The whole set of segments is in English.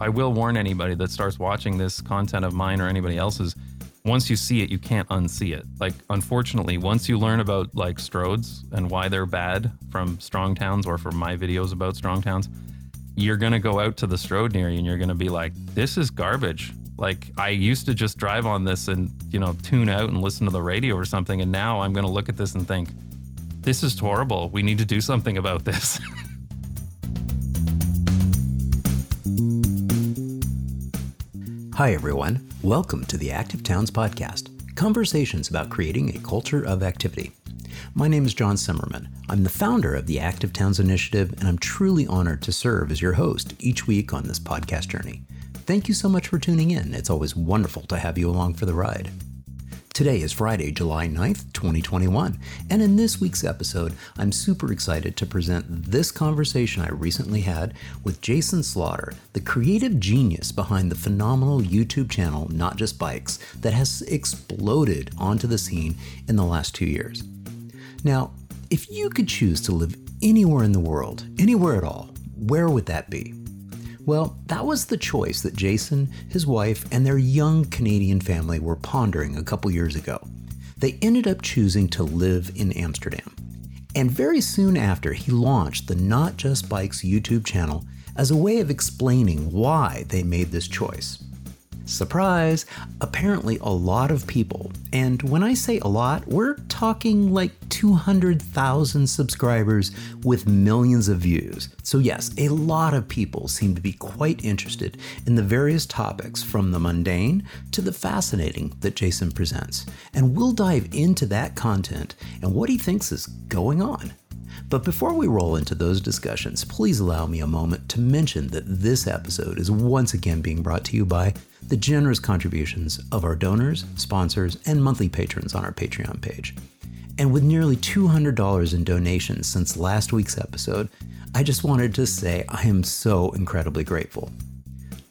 I will warn anybody that starts watching this content of mine or anybody else's. Once you see it, you can't unsee it. Like, unfortunately, once you learn about like stroads and why they're bad from strong towns or from my videos about strong towns, you're gonna go out to the stroad near you and you're gonna be like, "This is garbage." Like, I used to just drive on this and you know tune out and listen to the radio or something, and now I'm gonna look at this and think, "This is horrible. We need to do something about this." Hi, everyone. Welcome to the Active Towns Podcast conversations about creating a culture of activity. My name is John Simmerman. I'm the founder of the Active Towns Initiative, and I'm truly honored to serve as your host each week on this podcast journey. Thank you so much for tuning in. It's always wonderful to have you along for the ride. Today is Friday, July 9th, 2021, and in this week's episode, I'm super excited to present this conversation I recently had with Jason Slaughter, the creative genius behind the phenomenal YouTube channel Not Just Bikes that has exploded onto the scene in the last two years. Now, if you could choose to live anywhere in the world, anywhere at all, where would that be? Well, that was the choice that Jason, his wife, and their young Canadian family were pondering a couple years ago. They ended up choosing to live in Amsterdam. And very soon after, he launched the Not Just Bikes YouTube channel as a way of explaining why they made this choice. Surprise! Apparently, a lot of people, and when I say a lot, we're talking like 200,000 subscribers with millions of views. So, yes, a lot of people seem to be quite interested in the various topics from the mundane to the fascinating that Jason presents. And we'll dive into that content and what he thinks is going on. But before we roll into those discussions, please allow me a moment to mention that this episode is once again being brought to you by the generous contributions of our donors, sponsors, and monthly patrons on our Patreon page. And with nearly $200 in donations since last week's episode, I just wanted to say I am so incredibly grateful.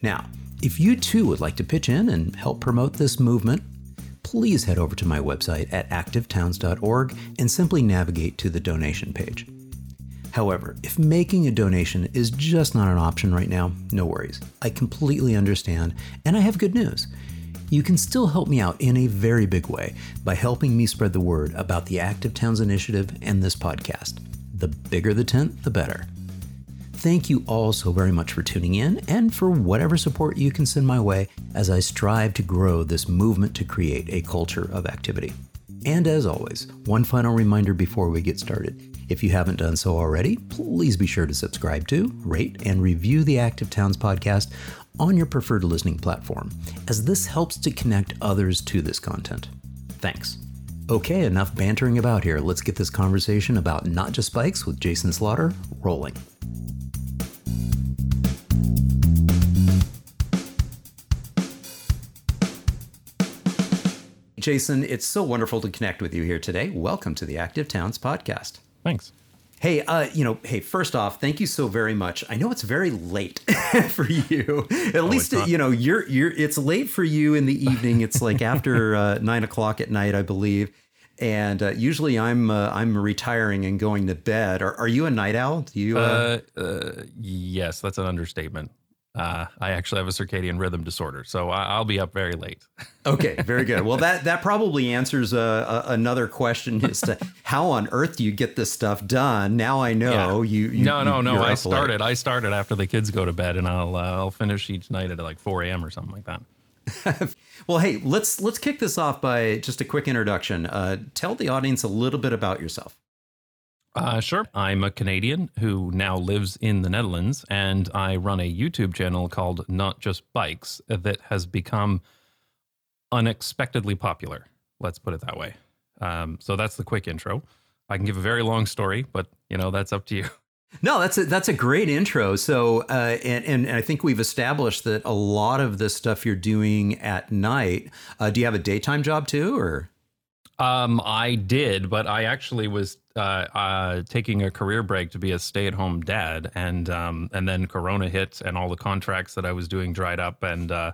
Now, if you too would like to pitch in and help promote this movement, please head over to my website at activetowns.org and simply navigate to the donation page. However, if making a donation is just not an option right now, no worries. I completely understand, and I have good news. You can still help me out in a very big way by helping me spread the word about the Active Towns Initiative and this podcast. The bigger the tent, the better. Thank you all so very much for tuning in and for whatever support you can send my way as I strive to grow this movement to create a culture of activity. And as always, one final reminder before we get started. If you haven't done so already, please be sure to subscribe to, rate, and review the Active Towns podcast on your preferred listening platform, as this helps to connect others to this content. Thanks. Okay, enough bantering about here. Let's get this conversation about not just bikes with Jason Slaughter rolling. Jason, it's so wonderful to connect with you here today. Welcome to the Active Towns podcast. Thanks. Hey, uh, you know, hey, first off, thank you so very much. I know it's very late for you. At Oh, least you know you're you're. It's late for you in the evening. It's like after uh, nine o'clock at night, I believe. And uh, usually I'm uh, I'm retiring and going to bed. Are, are you a night owl? Do you? Uh, Uh, uh, yes, that's an understatement. Uh, I actually have a circadian rhythm disorder, so I- I'll be up very late. okay, very good. Well, that that probably answers uh, another question as to how on earth do you get this stuff done. Now I know Yeah. you, you. no, no, no. I up late. started. I started after the kids go to bed, and I'll uh, I'll finish each night at like 4 a.m. or something like that. Well, hey, let's let's kick this off by just a quick introduction. Uh, tell the audience a little bit about yourself. Uh, sure. I'm a Canadian who now lives in the Netherlands, and I run a YouTube channel called Not Just Bikes that has become unexpectedly popular. Let's put it that way. Um, so that's the quick intro. I can give a very long story, but you know that's up to you. No, that's a, that's a great intro. So, uh, and, and I think we've established that a lot of this stuff you're doing at night. Uh, do you have a daytime job too, or? Um, I did, but I actually was uh, uh, taking a career break to be a stay-at-home dad, and um, and then Corona hit, and all the contracts that I was doing dried up, and uh,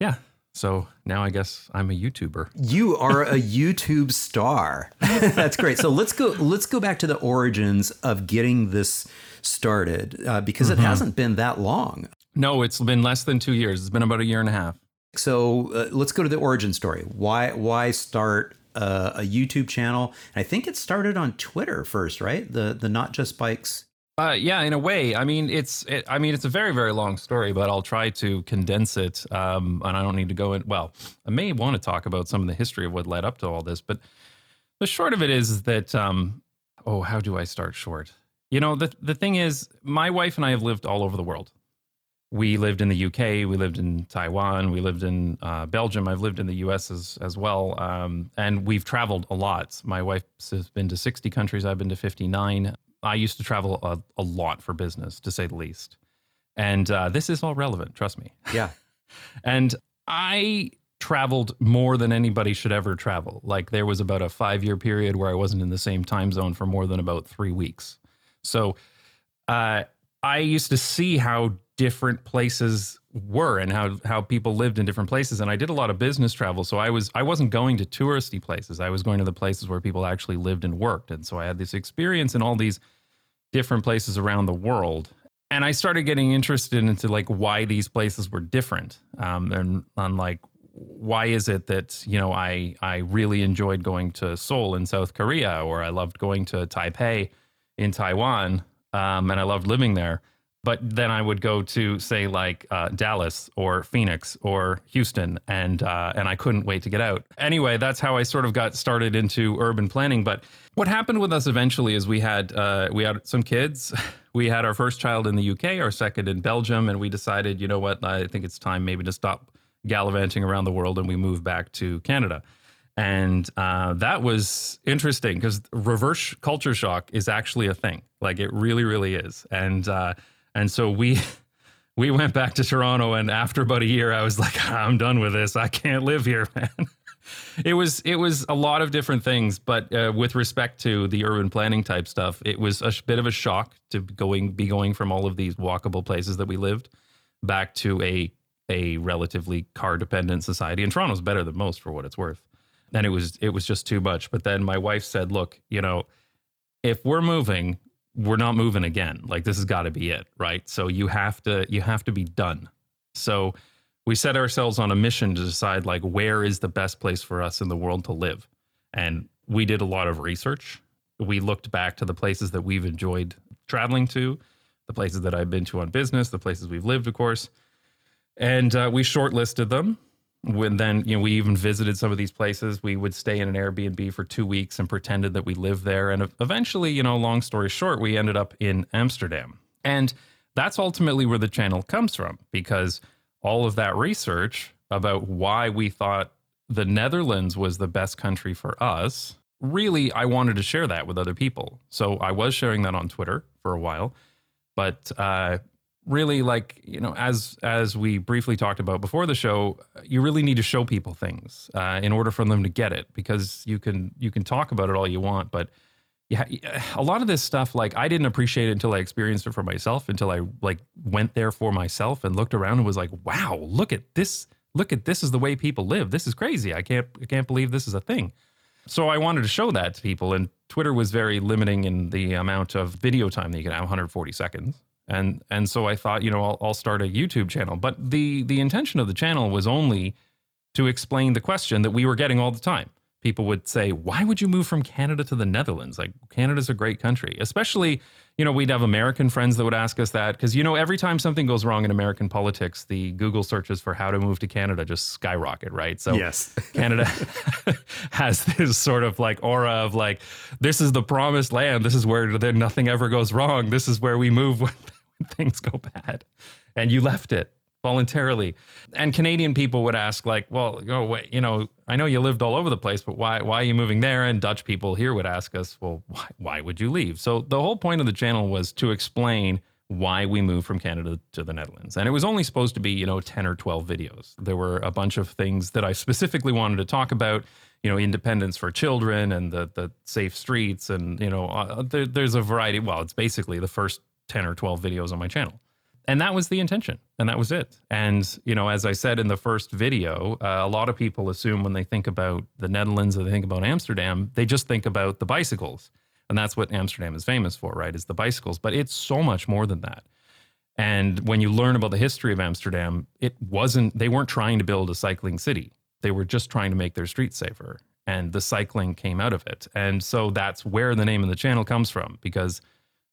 yeah, so now I guess I'm a YouTuber. You are a YouTube star. That's great. So let's go. Let's go back to the origins of getting this started uh, because it hasn't been that long. No, it's been less than two years. It's been about a year and a half. So uh, let's go to the origin story. Why why start uh, a YouTube channel? And I think it started on Twitter first, right? The the not just bikes. Uh, yeah, in a way. I mean, it's it, I mean, it's a very very long story, but I'll try to condense it. Um, and I don't need to go in. Well, I may want to talk about some of the history of what led up to all this, but the short of it is that um, oh, how do I start short? You know, the the thing is, my wife and I have lived all over the world we lived in the UK, we lived in Taiwan, we lived in uh, Belgium. I've lived in the US as as well, um, and we've traveled a lot. My wife has been to 60 countries. I've been to 59. I used to travel a, a lot for business, to say the least. And uh, this is all relevant, trust me. Yeah. and I traveled more than anybody should ever travel. Like there was about a five year period where I wasn't in the same time zone for more than about three weeks. So uh, I used to see how different places were and how how people lived in different places. And I did a lot of business travel. So I was I wasn't going to touristy places. I was going to the places where people actually lived and worked. And so I had this experience in all these different places around the world. And I started getting interested into like why these places were different. Um, and on like why is it that you know I I really enjoyed going to Seoul in South Korea or I loved going to Taipei in Taiwan um, and I loved living there but then I would go to say like uh, Dallas or Phoenix or Houston, and uh, and I couldn't wait to get out. Anyway, that's how I sort of got started into urban planning. But what happened with us eventually is we had uh, we had some kids. We had our first child in the UK, our second in Belgium, and we decided, you know what, I think it's time maybe to stop gallivanting around the world, and we moved back to Canada. And uh, that was interesting because reverse culture shock is actually a thing. Like it really, really is. And uh, and so we we went back to Toronto and after about a year I was like I'm done with this. I can't live here, man. it was it was a lot of different things, but uh, with respect to the urban planning type stuff, it was a bit of a shock to going be going from all of these walkable places that we lived back to a a relatively car dependent society. And Toronto's better than most for what it's worth. And it was it was just too much. But then my wife said, "Look, you know, if we're moving, we're not moving again. Like this has got to be it, right? So you have to you have to be done. So we set ourselves on a mission to decide like where is the best place for us in the world to live. And we did a lot of research. We looked back to the places that we've enjoyed traveling to, the places that I've been to on business, the places we've lived, of course. And uh, we shortlisted them when then you know we even visited some of these places. We would stay in an airbnb for two weeks and pretended that we lived there. And eventually you know long story short we ended up in amsterdam. And that's ultimately where the channel comes from because all of that research about why we thought the netherlands was the best country for us really i wanted to share that with other people. So i was sharing that on twitter for a while. But uh, really like you know as as we briefly talked about before the show you really need to show people things uh, in order for them to get it because you can you can talk about it all you want but yeah a lot of this stuff like i didn't appreciate it until i experienced it for myself until i like went there for myself and looked around and was like wow look at this look at this is the way people live. This is crazy. I can't i can't believe this is a thing. So i wanted to show that to people and twitter was very limiting in the amount of video time that you can have 140 seconds and and so I thought, you know, I'll, I'll start a YouTube channel. But the the intention of the channel was only to explain the question that we were getting all the time. People would say, "Why would you move from Canada to the Netherlands? Like Canada's a great country." Especially, you know, we'd have American friends that would ask us that because you know, every time something goes wrong in American politics, the Google searches for how to move to Canada just skyrocket, right? So yes, Canada has this sort of like aura of like, this is the promised land. This is where nothing ever goes wrong. This is where we move when things go bad and you left it voluntarily. And Canadian people would ask, like, well, know, wait, you know, I know you lived all over the place, but why why are you moving there? And Dutch people here would ask us, well, why, why would you leave? So the whole point of the channel was to explain why we moved from Canada to the Netherlands. And it was only supposed to be, you know, 10 or 12 videos. There were a bunch of things that I specifically wanted to talk about, you know, independence for children and the the safe streets and, you know, uh, there, there's a variety. Well, it's basically the first 10 or 12 videos on my channel. And that was the intention, and that was it. And, you know, as I said in the first video, uh, a lot of people assume when they think about the Netherlands or they think about Amsterdam, they just think about the bicycles. And that's what Amsterdam is famous for, right? Is the bicycles. But it's so much more than that. And when you learn about the history of Amsterdam, it wasn't, they weren't trying to build a cycling city. They were just trying to make their streets safer. And the cycling came out of it. And so that's where the name of the channel comes from. Because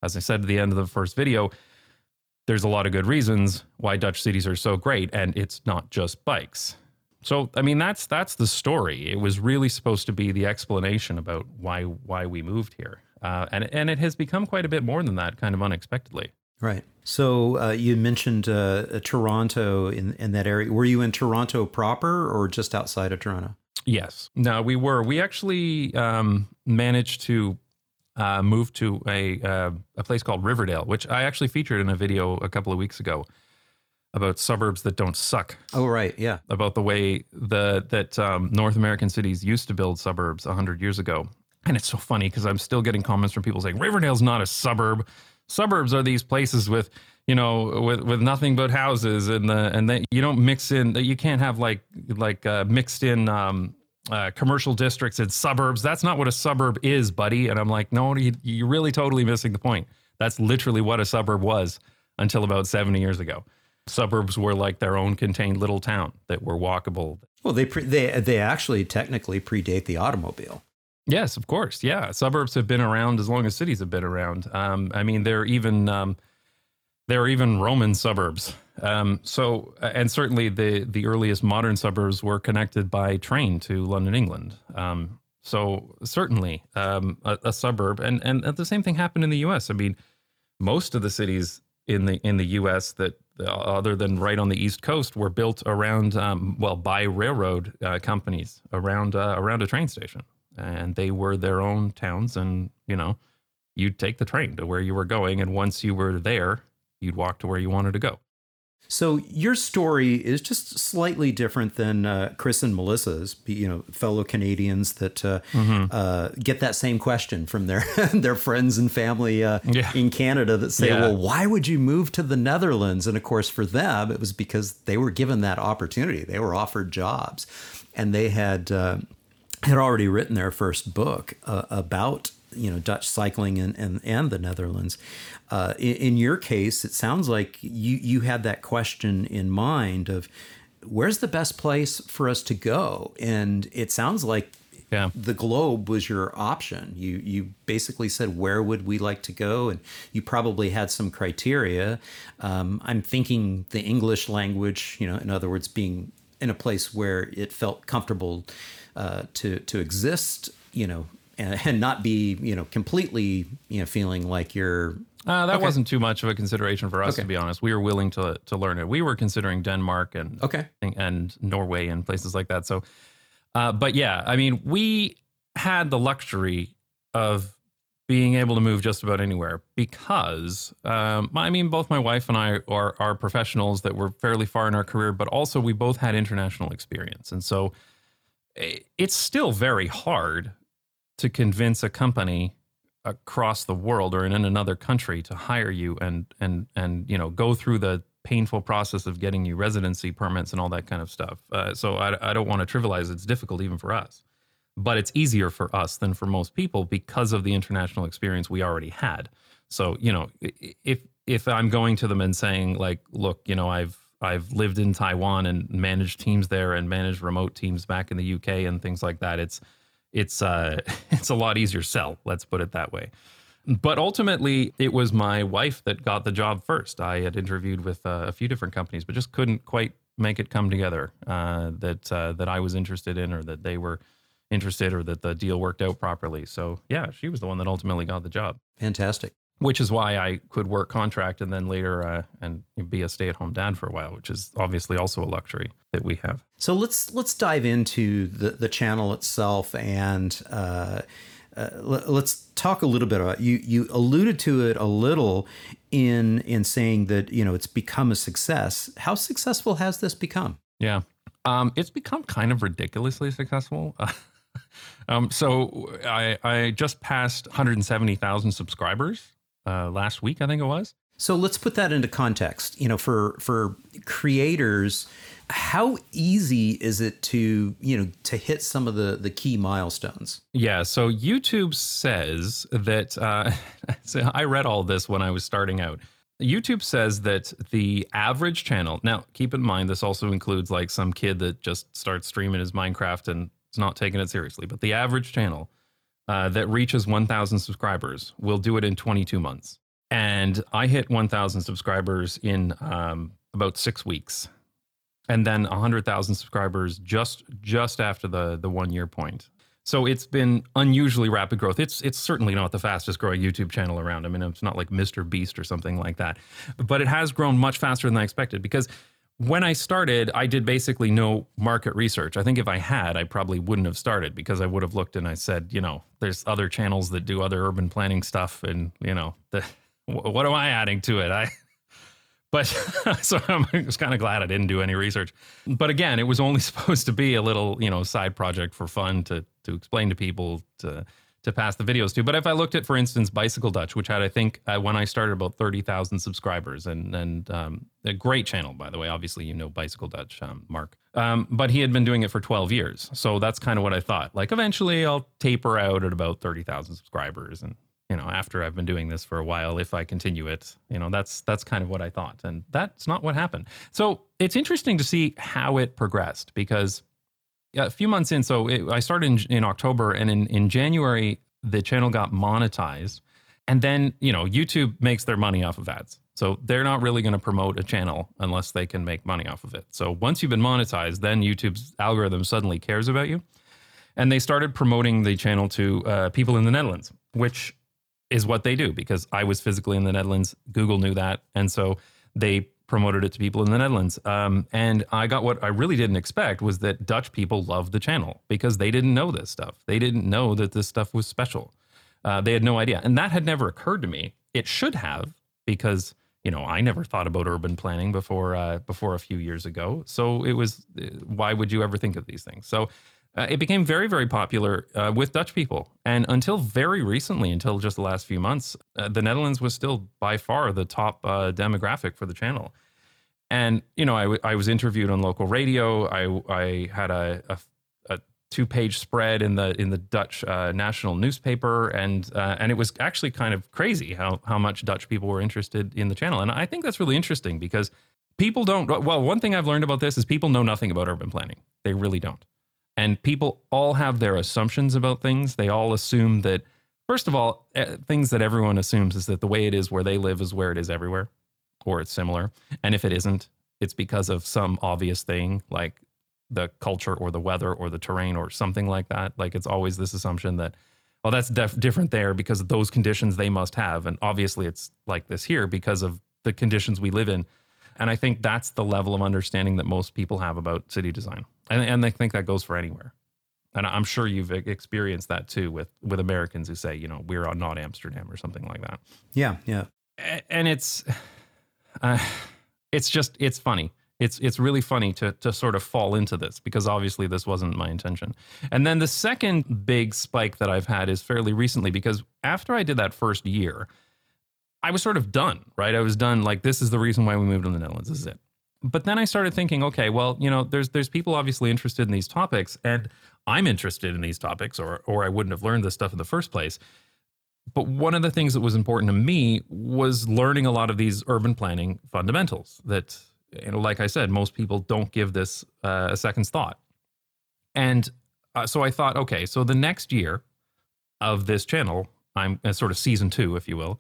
as I said at the end of the first video, there's a lot of good reasons why Dutch cities are so great. And it's not just bikes. So I mean that's that's the story. It was really supposed to be the explanation about why why we moved here, uh, and and it has become quite a bit more than that, kind of unexpectedly. Right. So uh, you mentioned uh, Toronto in in that area. Were you in Toronto proper or just outside of Toronto? Yes. No, we were. We actually um, managed to uh, move to a uh, a place called Riverdale, which I actually featured in a video a couple of weeks ago about suburbs that don't suck. Oh, right. Yeah. About the way the that um, North American cities used to build suburbs hundred years ago, and it's so funny because I'm still getting comments from people saying Riverdale's not a suburb suburbs are these places with you know with with nothing but houses and the and that you don't mix in that you can't have like like uh, mixed in um, uh, commercial districts and suburbs that's not what a suburb is buddy and i'm like no you, you're really totally missing the point that's literally what a suburb was until about 70 years ago suburbs were like their own contained little town that were walkable well they pre- they they actually technically predate the automobile Yes, of course. Yeah, suburbs have been around as long as cities have been around. Um, I mean, there are even um, there are even Roman suburbs. Um, so, and certainly the the earliest modern suburbs were connected by train to London, England. Um, so certainly um, a, a, suburb, and and the same thing happened in the U.S. I mean, most of the cities in the in the U.S. that other than right on the East Coast were built around um, well by railroad uh, companies around uh, around a train station and they were their own towns and you know you'd take the train to where you were going and once you were there you'd walk to where you wanted to go so your story is just slightly different than uh, Chris and Melissa's, you know, fellow Canadians that uh, mm-hmm. uh, get that same question from their their friends and family uh, yeah. in Canada that say, yeah. "Well, why would you move to the Netherlands?" And of course, for them, it was because they were given that opportunity. They were offered jobs, and they had uh, had already written their first book uh, about you know Dutch cycling and and, and the Netherlands. Uh, in, in, your case, it sounds like you you had that question in mind of where's the best place for us to go, and it sounds like yeah. the globe was your option. You you basically said where would we like to go, and you probably had some criteria. Um, I'm thinking the English language, you know, in other words, being in a place where it felt comfortable uh, to to exist, you know, and, and, not be, you know, completely, you know, feeling like you're. Uh, that okay. wasn't too much of a consideration for us, okay. to be honest. We were willing to to learn it. We were considering Denmark and okay and Norway and places like that. So, uh, but yeah, I mean, we had the luxury of being able to move just about anywhere because um, I mean both my wife and I are are professionals that were fairly far in our career, but also we both had international experience, and so it's still very hard to convince a company across the world or in another country to hire you and and and you know go through the painful process of getting you residency permits and all that kind of stuff. Uh, so I, I don't want to trivialize. It's difficult even for us, but it's easier for us than for most people because of the international experience we already had. So you know, if if I'm going to them and saying like, look, you know, I've I've lived in Taiwan and managed teams there and managed remote teams back in the UK and things like that. It's it's uh, it's a lot easier sell. Let's put it that way. But ultimately, it was my wife that got the job first. I had interviewed with uh, a few different companies, but just couldn't quite make it come together uh, that uh, that I was interested in, or that they were interested, or that the deal worked out properly. So yeah, she was the one that ultimately got the job. Fantastic which is why I could work contract and then later uh, and be a stay-at-home dad for a while, which is obviously also a luxury that we have. So let's let's dive into the the channel itself and. Uh, uh, let's talk a little bit about you. You alluded to it a little in in saying that you know it's become a success. How successful has this become? Yeah, um, it's become kind of ridiculously successful. um, so I I just passed 170,000 subscribers uh, last week, I think it was. So let's put that into context. You know, for for creators, how easy is it to you know to hit some of the the key milestones? Yeah. So YouTube says that. Uh, so I read all this when I was starting out. YouTube says that the average channel, now keep in mind, this also includes like some kid that just starts streaming his Minecraft and is not taking it seriously, but the average channel uh, that reaches 1,000 subscribers We'll do it in 22 months. And I hit 1,000 subscribers in um, about six weeks. And then 100,000 subscribers just just after the the one year point. So it's been unusually rapid growth. It's it's certainly not the fastest growing YouTube channel around. I mean, it's not like Mr. Beast or something like that, but it has grown much faster than I expected because when I started, I did basically no market research. I think if I had, I probably wouldn't have started because I would have looked and I said, you know, there's other channels that do other urban planning stuff, and you know, the, what am I adding to it? I but so I'm just kind of glad I didn't do any research. But again, it was only supposed to be a little, you know, side project for fun to to explain to people to to pass the videos to. But if I looked at, for instance, Bicycle Dutch, which had I think uh, when I started about thirty thousand subscribers, and and um, a great channel by the way. Obviously, you know Bicycle Dutch, um, Mark. Um, but he had been doing it for twelve years, so that's kind of what I thought. Like eventually, I'll taper out at about thirty thousand subscribers, and you know, after I've been doing this for a while, if I continue it, you know, that's that's kind of what I thought, and that's not what happened. So it's interesting to see how it progressed because a few months in, so it, I started in, in October, and in in January the channel got monetized, and then you know YouTube makes their money off of ads. So they're not really going to promote a channel unless they can make money off of it. So once you've been monetized, then YouTube's algorithm suddenly cares about you. And they started promoting the channel to uh, people in the Netherlands, which is what they do because I was physically in the Netherlands. Google knew that. And so they promoted it to people in the Netherlands. Um, and I got what I really didn't expect was that Dutch people loved the channel because they didn't know this stuff. They didn't know that this stuff was special. Uh, they had no idea. And that had never occurred to me. It should have because you know I never thought about urban planning before uh, before a few years ago. So it was uh, why would you ever think of these things? So uh, it became very, very popular uh, with Dutch people. And until very recently, until just the last few months, uh, the Netherlands was still by far the top uh, demographic for the channel. And, you know, I, w- I was interviewed on local radio. I, I had a, a, two page spread in the in the Dutch uh, national newspaper. And, uh, and it was actually kind of crazy how, how much Dutch people were interested in the channel. And I think that's really interesting because people don't, well, one thing I've learned about this is people know nothing about urban planning. They really don't. And people all have their assumptions about things. They all assume that, first of all, eh, things that everyone assumes is that the way it is where they live is where it is everywhere, or it's similar. And if it isn't, it's because of some obvious thing like the culture or the weather or the terrain or something like that. Like it's always this assumption that, well, that's def- different there because of those conditions they must have. And obviously it's like this here because of the conditions we live in. And I think that's the level of understanding that most people have about city design and and I think that goes for anywhere. And I'm sure you've experienced that too with with Americans who say, you know, we're not Amsterdam or something like that. Yeah, yeah. And it's uh, it's just it's funny. It's it's really funny to to sort of fall into this because obviously this wasn't my intention. And then the second big spike that I've had is fairly recently because after I did that first year, I was sort of done, right? I was done like this is the reason why we moved to the Netherlands. This is it but then I started thinking, okay, well, you know, there's there's people obviously interested in these topics, and I'm interested in these topics, or or I wouldn't have learned this stuff in the first place. But one of the things that was important to me was learning a lot of these urban planning fundamentals that, you know, like I said, most people don't give this uh, a second's thought. And uh, so I thought, okay, so the next year of this channel, I'm uh, sort of season two, if you will,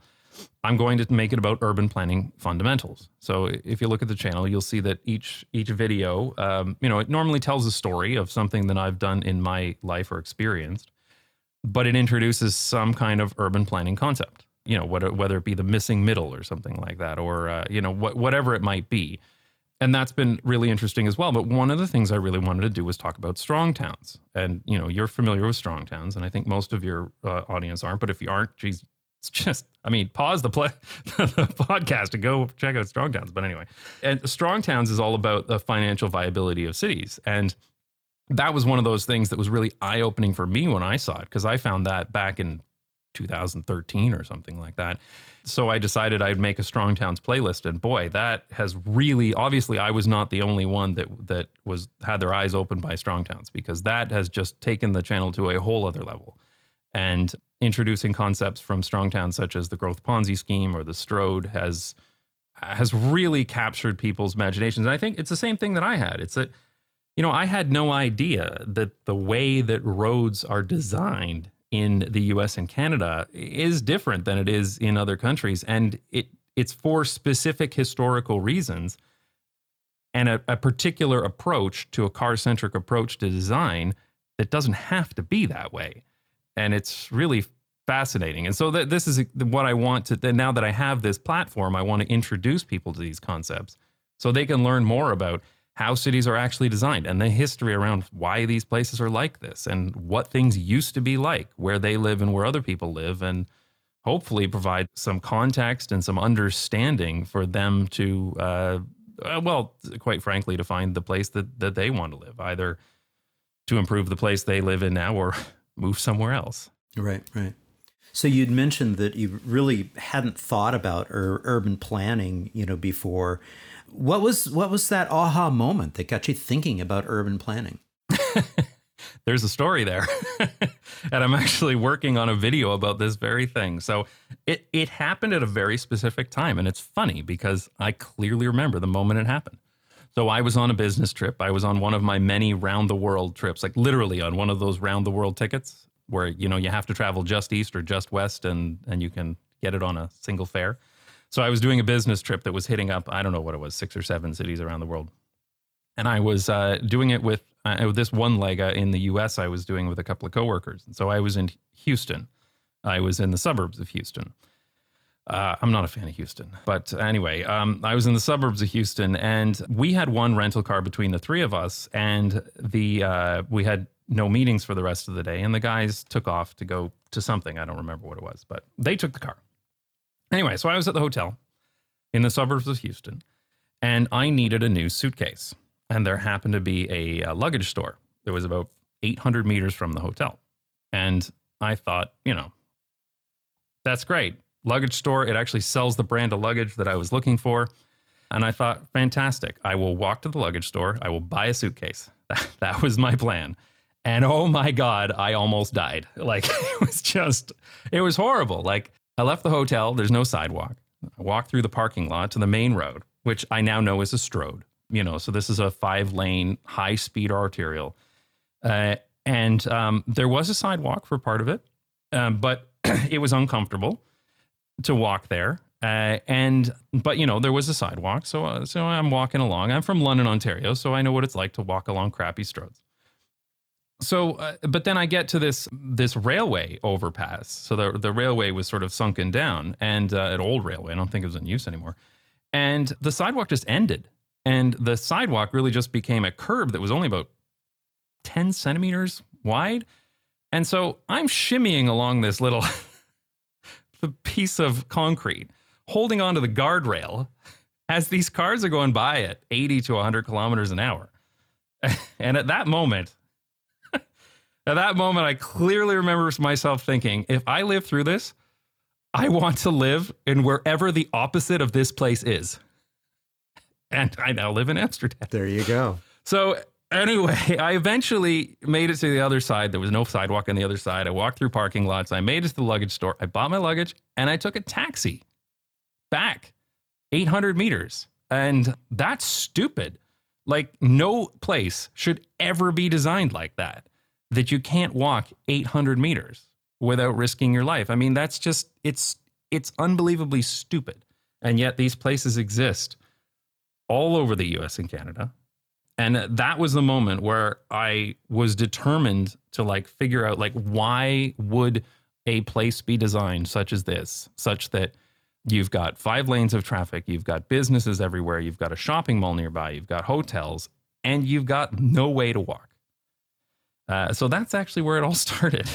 I'm going to make it about urban planning fundamentals. So if you look at the channel, you'll see that each each video, um, you know, it normally tells a story of something that I've done in my life or experienced, but it introduces some kind of urban planning concept. You know, whether whether it be the missing middle or something like that, or uh, you know, wh- whatever it might be. And that's been really interesting as well. But one of the things I really wanted to do was talk about strong towns. And you know, you're familiar with strong towns, and I think most of your uh, audience aren't. But if you aren't, geez, it's just, I mean, pause the play the podcast and go check out Strong Towns. But anyway, and Strong Towns is all about the financial viability of cities. And that was one of those things that was really eye opening for me when I saw it, because I found that back in 2013 or something like that. So I decided I'd make a Strong Towns playlist, and boy, that has really obviously I was not the only one that that was had their eyes opened by Strong Towns because that has just taken the channel to a whole other level. And introducing concepts from Strong Towns such as the growth Ponzi scheme or the Stroad, has has really captured people's imaginations. And I think it's the same thing that I had. It's that, you know, I had no idea that the way that roads are designed in the US and Canada is different than it is in other countries. And it it's for specific historical reasons and a, a particular approach to a car centric approach to design that doesn't have to be that way. And it's really fascinating. And so th- this is what I want to, now that I have this platform, I want to introduce people to these concepts so they can learn more about how cities are actually designed and the history around why these places are like this and what things used to be like where they live and where other people live and hopefully provide some context and some understanding for them to uh, uh, well quite frankly to find the place that, that they want to live either to improve the place they live in now or move somewhere else right right so you'd mentioned that you really hadn't thought about ur- urban planning, you know, before. What was what was that aha moment that got you thinking about urban planning? There's a story there. and I'm actually working on a video about this very thing. So it it happened at a very specific time and it's funny because I clearly remember the moment it happened. So I was on a business trip. I was on one of my many round the world trips, like literally on one of those round the world tickets where you know you have to travel just east or just west and and you can get it on a single fare. So I was doing a business trip that was hitting up I don't know what it was six or seven cities around the world, and I was uh, doing it with uh, this one leg uh, in the U.S. I was doing with a couple of coworkers, and so I was in Houston. I was in the suburbs of Houston. Uh, I'm not a fan of Houston, but anyway, um, I was in the suburbs of Houston, and we had one rental car between the three of us, and the uh, we had no meetings for the rest of the day. And the guys took off to go to something. I don't remember what it was, but they took the car. Anyway, so I was at the hotel in the suburbs of Houston and I needed a new suitcase. And there happened to be a, a luggage store that was about 800 meters from the hotel. And I thought, you know, that's great. Luggage store, it actually sells the brand of luggage that I was looking for. And I thought, fantastic. I will walk to the luggage store. I will buy a suitcase. that was my plan. And oh my God, I almost died. Like it was just, it was horrible. Like I left the hotel, there's no sidewalk. I walked through the parking lot to the main road, which I now know is a strode, you know, so this is a five lane, high speed arterial. Uh, and um, there was a sidewalk for part of it, um, but it was uncomfortable to walk there. Uh, and but you know there was a sidewalk, so uh, so I'm walking along. I'm from London, Ontario, so I know what it's like to walk along crappy stroads so uh, but then i get to this this railway overpass. So the the railway was sort of sunken down and uh, an old railway. I don't think it was in use anymore. And the sidewalk just ended. And the sidewalk really just became a curb that was only about 10 centimeters wide. And so i'm shimmying along this little the piece of concrete holding onto the guardrail as these cars are going by at 80 to 100 kilometers an hour. And at that moment at that moment, I clearly remember myself thinking, if I live through this, I want to live in wherever the opposite of this place is. And I now live in Amsterdam. There you go. So, anyway, I eventually made it to the other side. There was no sidewalk on the other side. I walked through parking lots. I made it to the luggage store. I bought my luggage and I took a taxi back 800 meters. And that's stupid. Like, no place should ever be designed like that that you can't walk 800 meters without risking your life. I mean, that's just it's it's unbelievably stupid. And yet these places exist all over the US and Canada. And that was the moment where I was determined to like figure out like why would a place be designed such as this, such that you've got five lanes of traffic, you've got businesses everywhere, you've got a shopping mall nearby, you've got hotels, and you've got no way to walk. Uh, so that's actually where it all started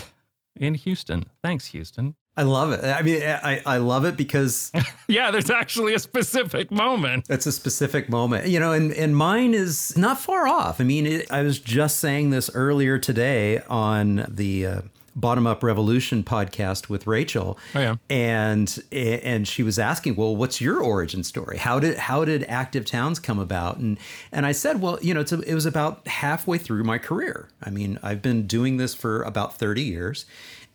in Houston. Thanks, Houston. I love it. I mean, I, I love it because yeah, there's actually a specific moment. It's a specific moment, you know, and and mine is not far off. I mean, it, I was just saying this earlier today on the uh, Bottom Up Revolution podcast with Rachel. Oh, yeah. And and she was asking, well, what's your origin story? How did how did Active Towns come about? And and I said, well, you know, a, it was about halfway through my career. I mean, I've been doing this for about thirty years.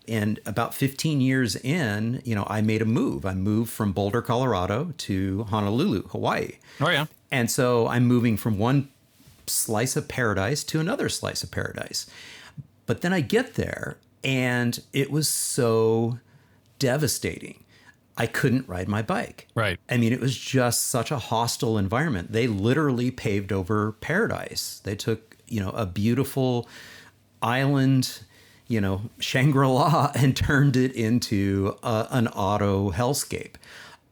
and about 15 years in, you know, I made a move. I moved from Boulder, Colorado to Honolulu, Hawaii. Oh yeah. And so I'm moving from one slice of paradise to another slice of paradise. But then I get there and it was so devastating. I couldn't ride my bike. Right. I mean, it was just such a hostile environment. They literally paved over paradise. They took, you know, a beautiful island, you know, Shangri La, and turned it into a, an auto hellscape.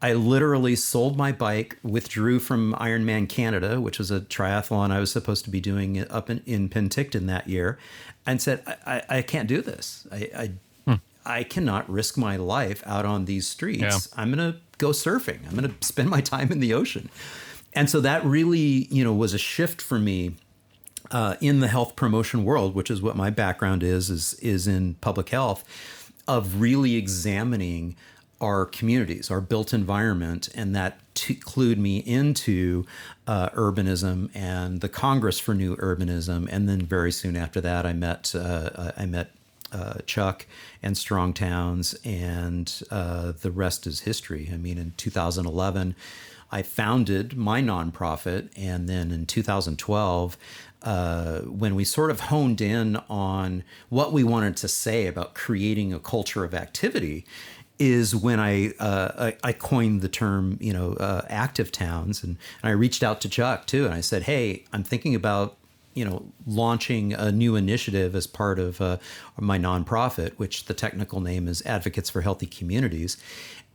I literally sold my bike, withdrew from Ironman Canada, which was a triathlon I was supposed to be doing up in, in Penticton that year, and said, I, I, I can't do this. I, I, hmm. I, cannot risk my life out on these streets. Yeah. I'm going to go surfing. I'm going to spend my time in the ocean. And so that really, you know, was a shift for me uh, in the health promotion world, which is what my background is, is, is in public health, of really examining our communities, our built environment, and that to clued me into uh, urbanism and the Congress for New Urbanism. And then very soon after that, I met uh, I met uh, Chuck and Strong Towns, and uh, the rest is history. I mean, in 2011, I founded my nonprofit, and then in 2012. Uh, when we sort of honed in on what we wanted to say about creating a culture of activity, is when I, uh, I, coined the term, you know, uh, active towns, and, and I reached out to Chuck too, and I said, hey, I'm thinking about you know launching a new initiative as part of uh, my nonprofit, which the technical name is Advocates for Healthy Communities,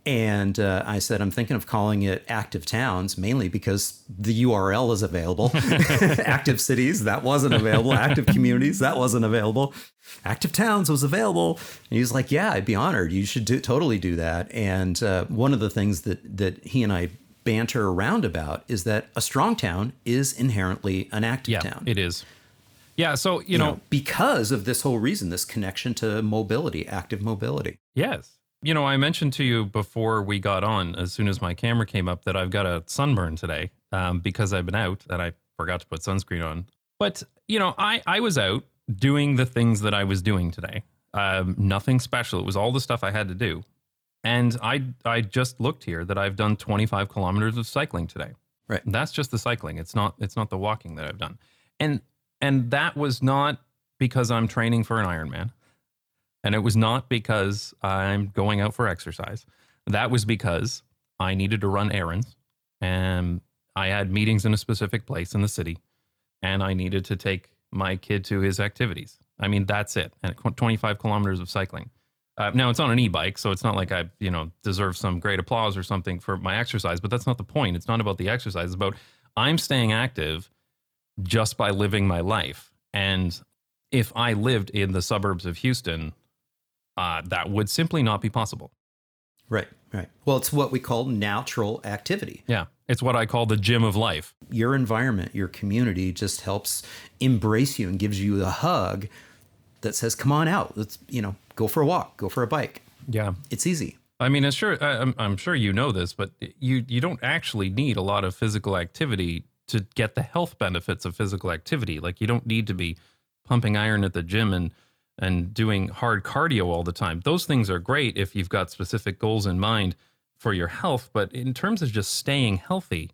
and uh, I said, I'm thinking of calling it Active Towns, mainly because the URL is available. active Cities, that wasn't available. Active Communities, that wasn't available. Active Towns was available. And he was like, Yeah, I'd be honored. You should do, totally do that. And uh, one of the things that, that he and I banter around about is that a strong town is inherently an active yeah, town. It is. Yeah. So, you, you know, know, because of this whole reason, this connection to mobility, active mobility. Yes. You know, I mentioned to you before we got on, as soon as my camera came up, that I've got a sunburn today um, because I've been out and I forgot to put sunscreen on. But, you know, I, I was out doing the things that I was doing today. Um, nothing special. It was all the stuff I had to do. And I, I just looked here that I've done 25 kilometers of cycling today. Right. That's just the cycling. It's not, it's not the walking that I've done. And, and that was not because I'm training for an Ironman. And it was not because I'm going out for exercise. That was because I needed to run errands and I had meetings in a specific place in the city and I needed to take my kid to his activities. I mean, that's it. And 25 kilometers of cycling. Uh, now it's on an e-bike, so it's not like I, you know, deserve some great applause or something for my exercise, but that's not the point. It's not about the exercise. It's about I'm staying active just by living my life. And if I lived in the suburbs of Houston, uh, that would simply not be possible. Right, right. Well, it's what we call natural activity. Yeah, it's what I call the gym of life. Your environment, your community just helps embrace you and gives you a hug that says, "Come on out. Let's, you know, go for a walk, go for a bike." Yeah, it's easy. I mean, it's sure. I'm, I'm sure you know this, but you you don't actually need a lot of physical activity to get the health benefits of physical activity. Like you don't need to be pumping iron at the gym and and doing hard cardio all the time. Those things are great if you've got specific goals in mind for your health, but in terms of just staying healthy,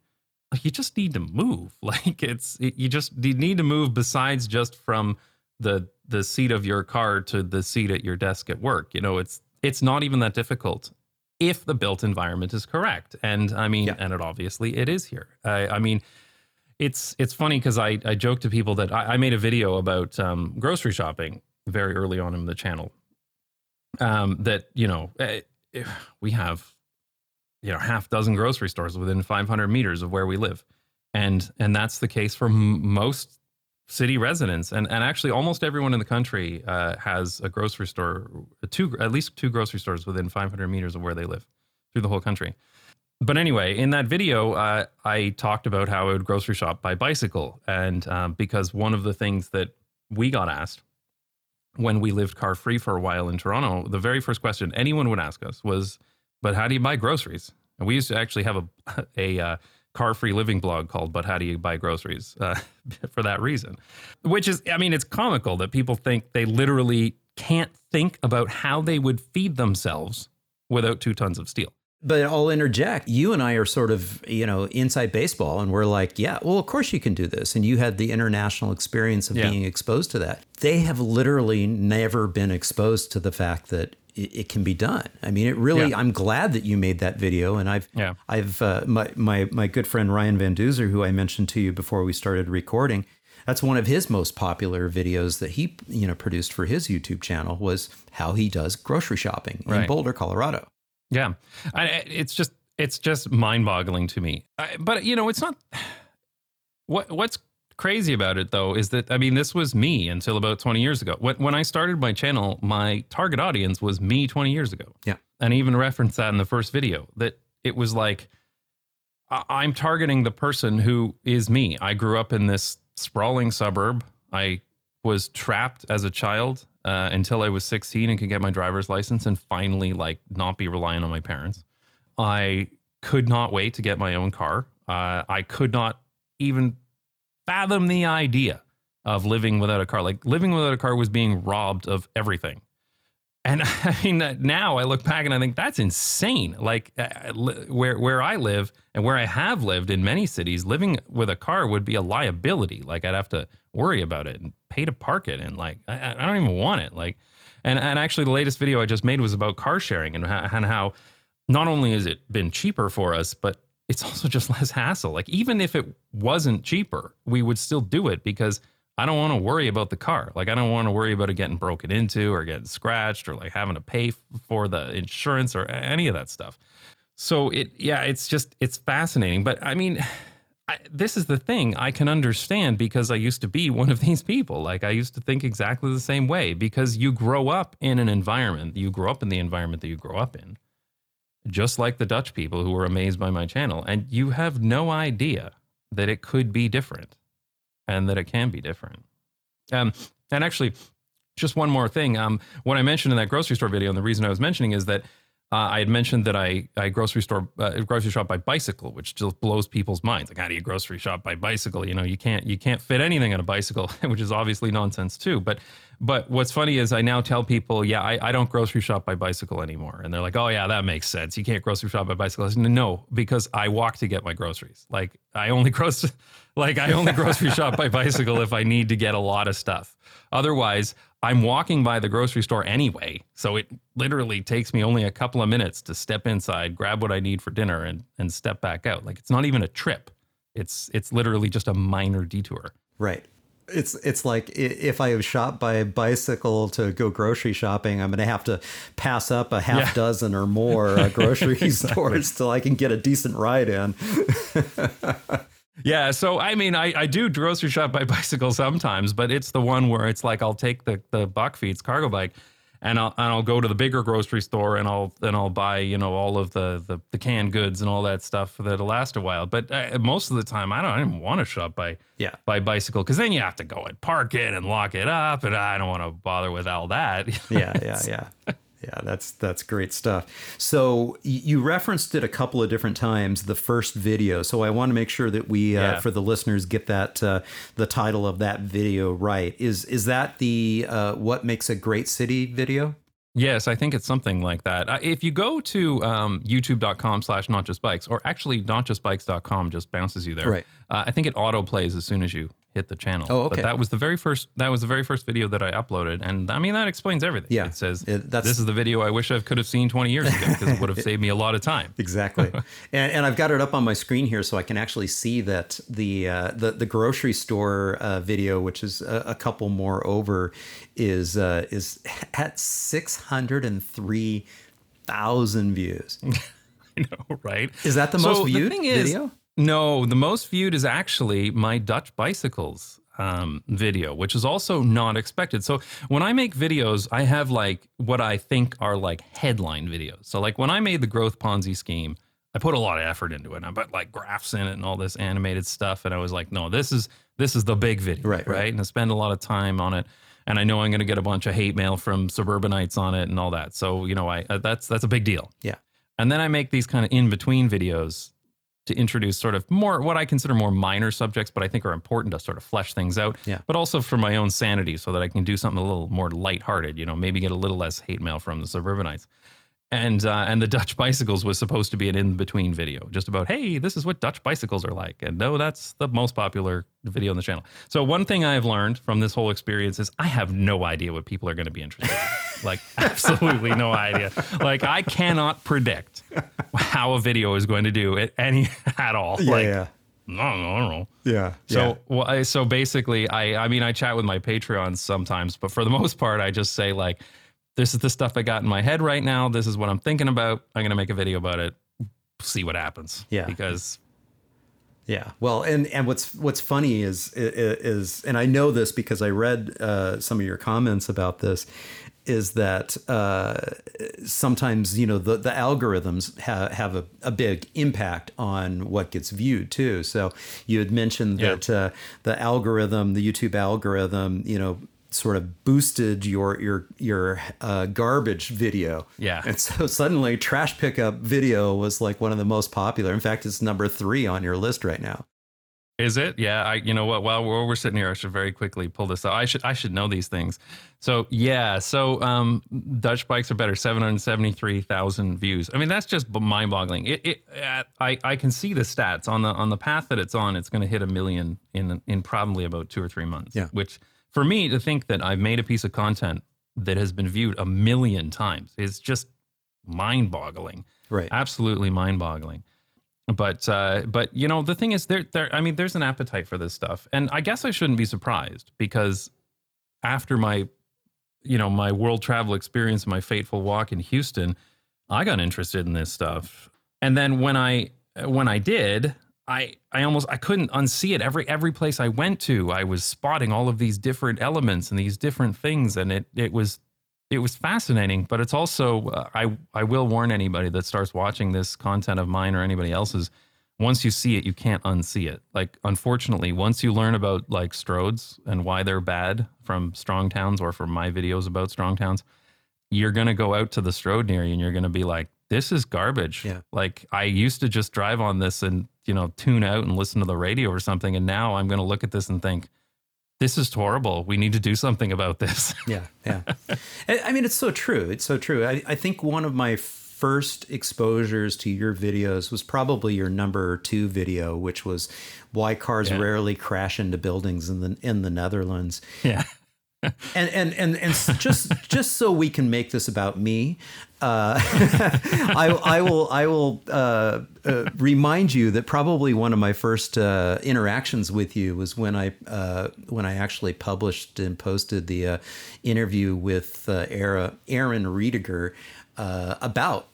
you just need to move. Like it's you just you need to move besides just from the the seat of your car to the seat at your desk at work. You know, it's it's not even that difficult if the built environment is correct. And I mean, yeah. and it obviously it is here. I, I mean, it's it's funny because I I joke to people that I, I made a video about um, grocery shopping very early on in the channel um, that you know eh, we have you know half dozen grocery stores within 500 meters of where we live. And and that's the case for m- most city residents. And and actually almost everyone in the country uh, has a grocery store two at least two grocery stores within 500 meters of where they live through the whole country. But anyway in that video uh, i talked about how i would grocery shop by bicycle. And um, because one of the things that we got asked when we lived car free for a while in Toronto, the very first question anyone would ask us was, "But how do you buy groceries?" And we used to actually have a a uh, car free living blog called "But How Do You Buy Groceries?" Uh, for that reason, which is, I mean, it's comical that people think they literally can't think about how they would feed themselves without two tons of steel. But I'll interject. You and I are sort of, you know, inside baseball, and we're like, yeah, well, of course you can do this. And you had the international experience of Yeah. being exposed to that. They have literally never been exposed to the fact that it, can be done. I mean, it really. Yeah. I'm glad that you made that video, and I've, Yeah. I've, uh, my my my good friend Ryan Van Duzer, who I mentioned to you before we started recording. That's one of his most popular videos that he, you know, produced for his YouTube channel was how he does grocery shopping in Boulder, Colorado. Yeah, I, it's just it's just mind boggling to me. I, but you know, it's not. What what's crazy about it though is that I mean, this was me until about twenty years ago. When when I started my channel, my target audience was me twenty years ago. Yeah. and I even referenced that in the first video that it was like I- I'm targeting the person who is me. I grew up in this sprawling suburb. I was trapped as a child uh, until I was 16 and could get my driver's license and finally like not be relying on my parents. I could not wait to get my own car. Uh, I could not even fathom the idea of living without a car. Like living without a car was being robbed of everything. And I mean, uh, now I look back and I think that's insane. Like uh, where where I live and where I have lived in many cities, living with a car would be a liability. Like I'd have to worry about it and pay to park it, and like I, I don't even want it. Like, and and actually, the latest video I just made was about car sharing and how, and how not only has it been cheaper for us, but it's also just less hassle. Like even if it wasn't cheaper, we would still do it because I don't want to worry about the car. Like I don't want to worry about it getting broken into or getting scratched or like having to pay for the insurance or any of that stuff. So it yeah, it's just it's fascinating. But I mean, I, this is the thing I can understand because I used to be one of these people. Like I used to think exactly the same way because you grow up in an environment, you grow up in the environment that you grow up in just like the Dutch people who were amazed by my channel. And you have no idea that it could be different and that it can be different. Um, and actually, just one more thing. Um, what I mentioned in that grocery store video, and the reason I was mentioning is that uh, I had mentioned that I, I grocery store uh, grocery shop by bicycle, which just blows people's minds. Like, how do you grocery shop by bicycle? You know, you can't you can't fit anything on a bicycle, which is obviously nonsense too. But but what's funny is I now tell people, yeah, I, I don't grocery shop by bicycle anymore, and they're like, oh yeah, that makes sense. You can't grocery shop by bicycle. I said, no, because I walk to get my groceries. Like I only grocery like I only grocery shop by bicycle if I need to get a lot of stuff. Otherwise, I'm walking by the grocery store anyway. So it literally takes me only a couple of minutes to step inside, grab what I need for dinner and and step back out. Like it's not even a trip. It's it's literally just a minor detour. Right. It's it's like if I have shot by bicycle to go grocery shopping, I'm going to have to pass up a half Yeah. dozen or more uh, grocery stores till I can get a decent ride in. Yeah, so I mean, I, I do grocery shop by bicycle sometimes, but it's the one where it's like I'll take the the bakfiets cargo bike, and I'll and I'll go to the bigger grocery store and I'll and I'll buy you know all of the the, the canned goods and all that stuff that'll last a while. But uh, most of the time, I don't I don't want to shop by Yeah. by bicycle because then you have to go and park it and lock it up, and I don't want to bother with all that. yeah, yeah, yeah. Yeah, that's that's great stuff. So you referenced it a couple of different times. The first video. So I want to make sure that we, uh, for the listeners, get that uh, the title of that video right. Is is that the uh, what makes a great city video? Yes, I think it's something like that. Uh, if you go to um, youtube.com slash not just bikes, or actually notjustbikes.com just bounces you there. Right. Uh, I think it auto plays as soon as you hit the channel. Oh, okay. But that was the very first that was the very first video that I uploaded. And I mean that explains everything. Yeah. It says It- that's- this is the video I wish I could have seen 20 years ago because it would have saved me a lot of time. Exactly, and, and I've got it up on my screen here, so I can actually see that the uh, the the grocery store uh, video, which is a, a couple more over, is uh, is at six hundred and three thousand views. I know, right? Is that the So most viewed thing is- video? No, the most viewed is actually my Dutch bicycles um, video, which is also not expected. So when I make videos, I have like what I think are like headline videos. So like when I made the growth Ponzi scheme, I put a lot of effort into it. And I put like graphs in it and all this animated stuff. And I was like, no, this is this is the big video, Right, right? right. And I spend a lot of time on it. And I know I'm going to get a bunch of hate mail from suburbanites on it and all that. So you know, I uh, that's that's a big deal. Yeah. And then I make these kind of in between videos to introduce sort of more what I consider more minor subjects, but I think are important to sort of flesh things out. Yeah. But also for my own sanity, so that I can do something a little more lighthearted. You know, maybe get a little less hate mail from the suburbanites. And uh, and the Dutch bicycles was supposed to be an in between video, just about hey, this is what Dutch bicycles are like. And no, that's the most popular video on the channel. So one thing I've learned from this whole experience is I have no idea what people are going to be interested in. like absolutely no idea. Like I cannot predict how a video is going to do it any at all. Yeah, like, yeah. No, no, no. Yeah. So, well, I, so basically, I, I mean, I chat with my Patreons sometimes, but for the most part, I just say like, this is the stuff I got in my head right now. This is what I'm thinking about. I'm gonna make a video about it. See what happens. Yeah. Because Yeah. Well, and and what's what's funny is is and I know this because I read uh, some of your comments about this is that uh, sometimes you know the the algorithms ha- have a, a big impact on what gets viewed too. So you had mentioned Yeah. that uh, the algorithm, the YouTube algorithm, you know sort of boosted your your your uh, garbage video Yeah. and so suddenly trash pickup video was like one of the most popular in fact it's number three on your list right now is it? Yeah. I. You know what? While we're, we're sitting here, I should very quickly pull this out. I should. I should know these things. So yeah. So um, Dutch bikes are better. Seven hundred seventy-three thousand views. I mean, that's just mind-boggling. It. it uh, I. I can see the stats on the on the path that it's on. It's going to hit a million in in probably about two or three months. Yeah. Which for me to think that I've made a piece of content that has been viewed a million times is just mind-boggling. right Absolutely mind-boggling. But uh, but you know the thing is there there I mean there's an appetite for this stuff, and I guess I shouldn't be surprised because after my you know my world travel experience, my fateful walk in Houston, I got interested in this stuff, and then when I when I did. I, I almost I couldn't unsee it every every place I went to I was spotting all of these different elements and these different things and it it was it was fascinating, but it's also uh, I I will warn anybody that starts watching this content of mine or anybody else's. Once you see it, you can't unsee it. Like unfortunately, once you learn about like stroads and why they're bad from strong towns or from my videos about strong towns, you're gonna go out to the stroad near you and you're gonna be like, this is garbage. Yeah. Like I used to just drive on this and you know tune out and listen to the radio or something, and now I'm gonna look at this and think. This is horrible. We need to do something about this. yeah yeah I I mean it's so true it's so true I, I think one of my first exposures to your videos was probably your number two video which was why cars Yeah. rarely crash into buildings in the in the netherlands yeah. and and and and just just so we can make this about me, uh, I I will I will uh, uh, remind you that probably one of my first uh, interactions with you was when I uh, when I actually published and posted the uh, interview with uh, Aaron Riediger uh, about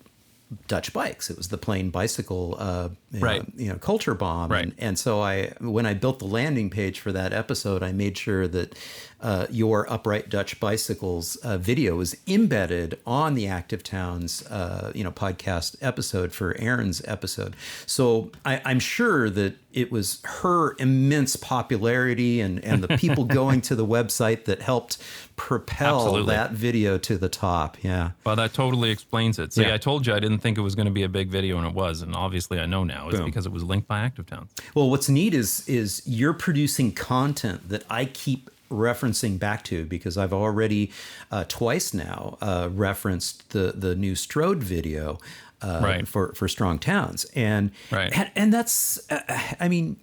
Dutch bikes. It was the plain bicycle, uh, you know, Right. you know, culture bomb. Right. And, and so I, when I built the landing page for that episode, I made sure that uh, your upright Dutch bicycles uh, video was embedded on the Active Towns, uh, you know, podcast episode for Aaron's episode. So I, I'm sure that it was her immense popularity and and the people going to the website that helped propel Absolutely. that video to the top. Yeah. Well, that totally explains it. See, Yeah. I told you I didn't think it was going to be a big video, and it was. And obviously, I know now. It's Boom. because it was linked by Active Towns. Well, what's neat is is you're producing content that I keep referencing back to because I've already uh, twice now uh, referenced the the new Stroad video uh, Right. for for Strong Towns, and Right. and, and that's uh, I mean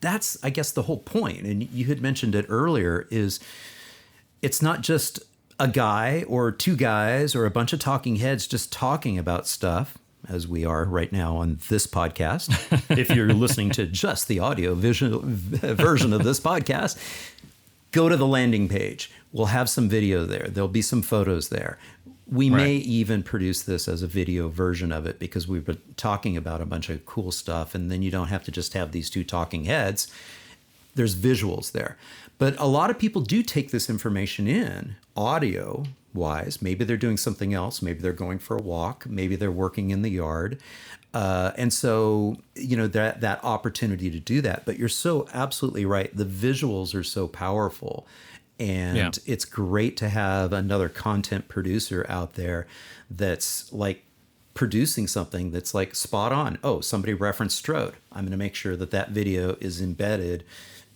that's I guess the whole point, and you had mentioned it earlier is it's not just a guy or two guys or a bunch of talking heads just talking about stuff as we are right now on this podcast. if you're listening to just the audio visual version of this podcast, go to the landing page. We'll have some video there. There'll be some photos there. We may even produce this as a video version of it because we've been talking about a bunch of cool stuff. And then you don't have to just have these two talking heads there's visuals there. But a lot of people do take this information in audio wise. Maybe they're doing something else. Maybe they're going for a walk. Maybe they're working in the yard. Uh, and so, you know, that, that opportunity to do that. But you're so absolutely right. The visuals are so powerful. And Yeah. it's great to have another content producer out there that's like producing something that's like spot on. Oh, somebody referenced Stroad. I'm going to make sure that that video is embedded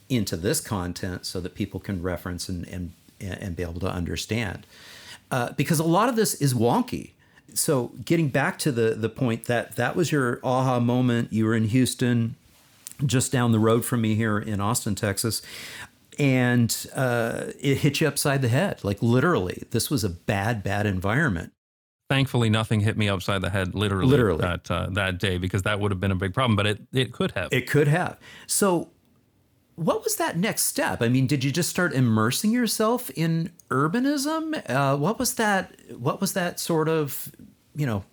into this content so that people can reference and and and be able to understand. Uh, because a lot of this is wonky. So getting back to the the point that that was your aha moment. You were in Houston, just down the road from me here in Austin, Texas. And uh, it hit you upside the head, like literally. This was a bad, bad environment thankfully nothing hit me upside the head literally, Literally. that uh, that day because that would have been a big problem but it it could have It could have. So, what was that next step? I mean, did you just start immersing yourself in urbanism? Uh, what was that? What was that sort of, you know,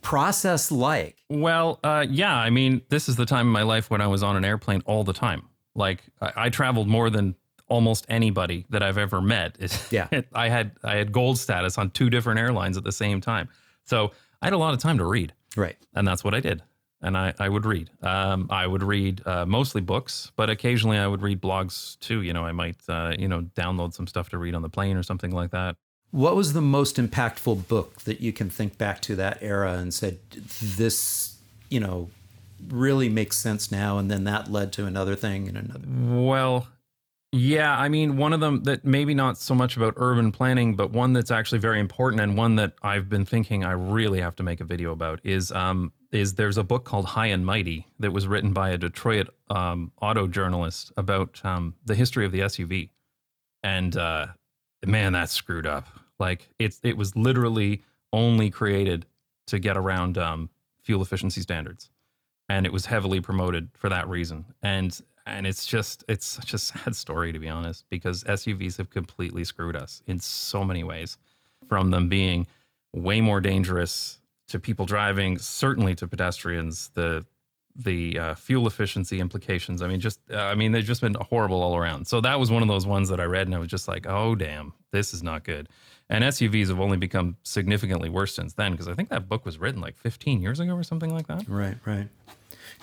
process like? well uh, yeah i mean this is the time in my life when i was on an airplane all the time like i, I traveled more than almost anybody that i've ever met Yeah. i had i had gold status on two different airlines at the same time so i had a lot of time to read Right. and that's what I did. And I, I would read. Um, I would read uh, mostly books, but occasionally I would read blogs too. You know, I might, uh, you know, download some stuff to read on the plane or something like that. What was the most impactful book that you can think back to that era and said this, you know, really makes sense now, and then that led to another thing and another. Well, yeah, I mean, one of them that maybe not so much about urban planning, but one that's actually very important and one that I've been thinking I really have to make a video about is um, is there's a book called High and Mighty that was written by a Detroit um, auto journalist about um, the history of the SUV, and uh, man, that's screwed up. Like it's it was literally only created to get around um, fuel efficiency standards, and it was heavily promoted for that reason. And and it's just it's such a sad story to be honest, because SUVs have completely screwed us in so many ways, from them being way more dangerous to people driving, certainly to pedestrians. The the uh, fuel efficiency implications. I mean, just uh, I mean, they've just been horrible all around. So that was one of those ones that I read, and I was just like, oh damn, this is not good. And SUVs have only become significantly worse since then because I think that book was written like 15 years ago or something like that. Right, right.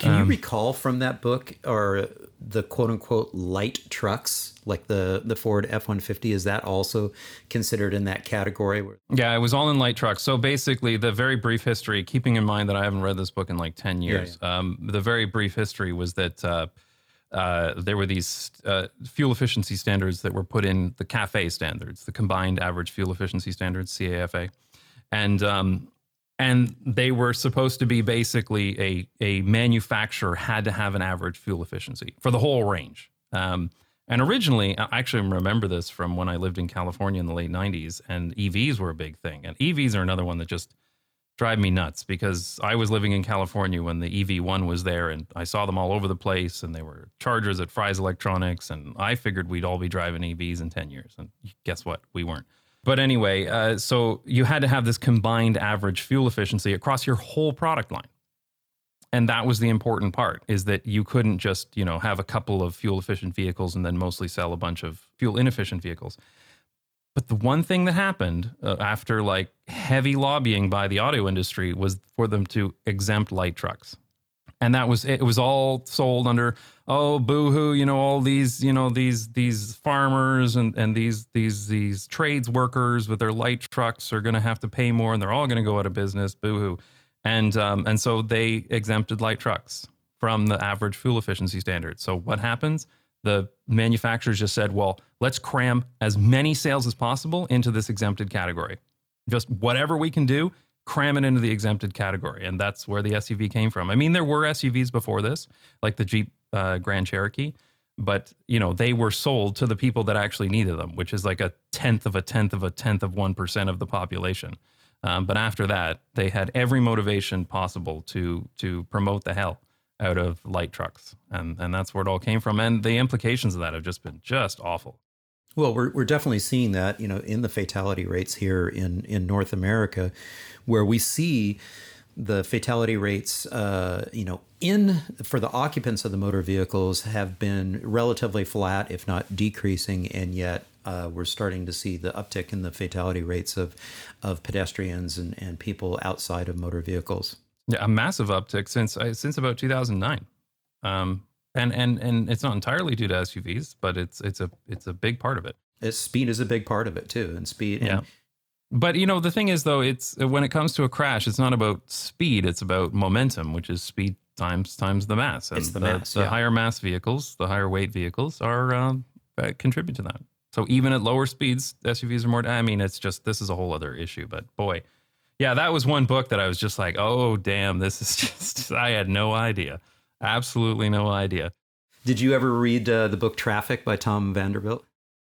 Can you recall from that book or the quote unquote light trucks, like the the Ford F one fifty? Is that also considered in that category? Yeah, it was all in light trucks. So basically, the very brief history, keeping in mind that I haven't read this book in like 10 years, Um, the very brief history was that uh, uh, there were these uh, fuel efficiency standards that were put in the CAFE standards, the Combined Average Fuel Efficiency Standards, CAFA. And um, and they were supposed to be basically a a manufacturer had to have an average fuel efficiency for the whole range. Um, and originally, I actually remember this from when I lived in California in the late '90s, and EVs were a big thing. And EVs are another one that just drive me nuts because I was living in California when the EV1 was there, and I saw them all over the place, and they were chargers at Fry's Electronics, and I figured we'd all be driving EVs in 10 years, and guess what? We weren't. But anyway, uh, so you had to have this combined average fuel efficiency across your whole product line. And that was the important part is that you couldn't just, you know, have a couple of fuel efficient vehicles and then mostly sell a bunch of fuel inefficient vehicles. But the one thing that happened uh, after like heavy lobbying by the auto industry was for them to exempt light trucks. And that was it was all sold under oh boohoo, you know, all these, you know, these these farmers and and these these these trades workers with their light trucks are going to have to pay more and they're all going to go out of business, boohoo. And um and so they exempted light trucks from the average fuel efficiency standard. So what happens? the manufacturers just said, well, let's cram as many sales as possible into this exempted category. Just whatever we can do, cram it into the exempted category. And that's where the SUV came from. I mean, there were SUVs before this, like the Jeep uh, Grand Cherokee, but you know, they were sold to the people that actually needed them, which is like a tenth of a tenth of a tenth of 1% of the population. Um, but after that, they had every motivation possible to to promote the hell out of light trucks, and and that's where it all came from. And the implications of that have just been just awful. Well, we're, we're definitely seeing that, you know, in the fatality rates here in, in North America, where we see the fatality rates, uh, you know, in for the occupants of the motor vehicles have been relatively flat, if not decreasing, and yet uh, we're starting to see the uptick in the fatality rates of of pedestrians and, and people outside of motor vehicles. Yeah, a massive uptick since uh, since about 2009. Um, and and and it's not entirely due to SUVs, but it's it's a it's a big part of it. It's, speed is a big part of it too, and speed. Yeah. And But you know, the thing is, though, it's when it comes to a crash, it's not about speed; it's about momentum, which is speed times times the mass. And It's the mass, The yeah. higher mass vehicles, the higher weight vehicles, are um, uh, contribute to that. So even at lower speeds, SUVs are more. I mean, it's just this is a whole other issue. But boy, yeah, that was one book that I was just like, oh damn, this is just. I had no idea, absolutely no idea. Did you ever read uh, the book Traffic by Tom Vanderbilt?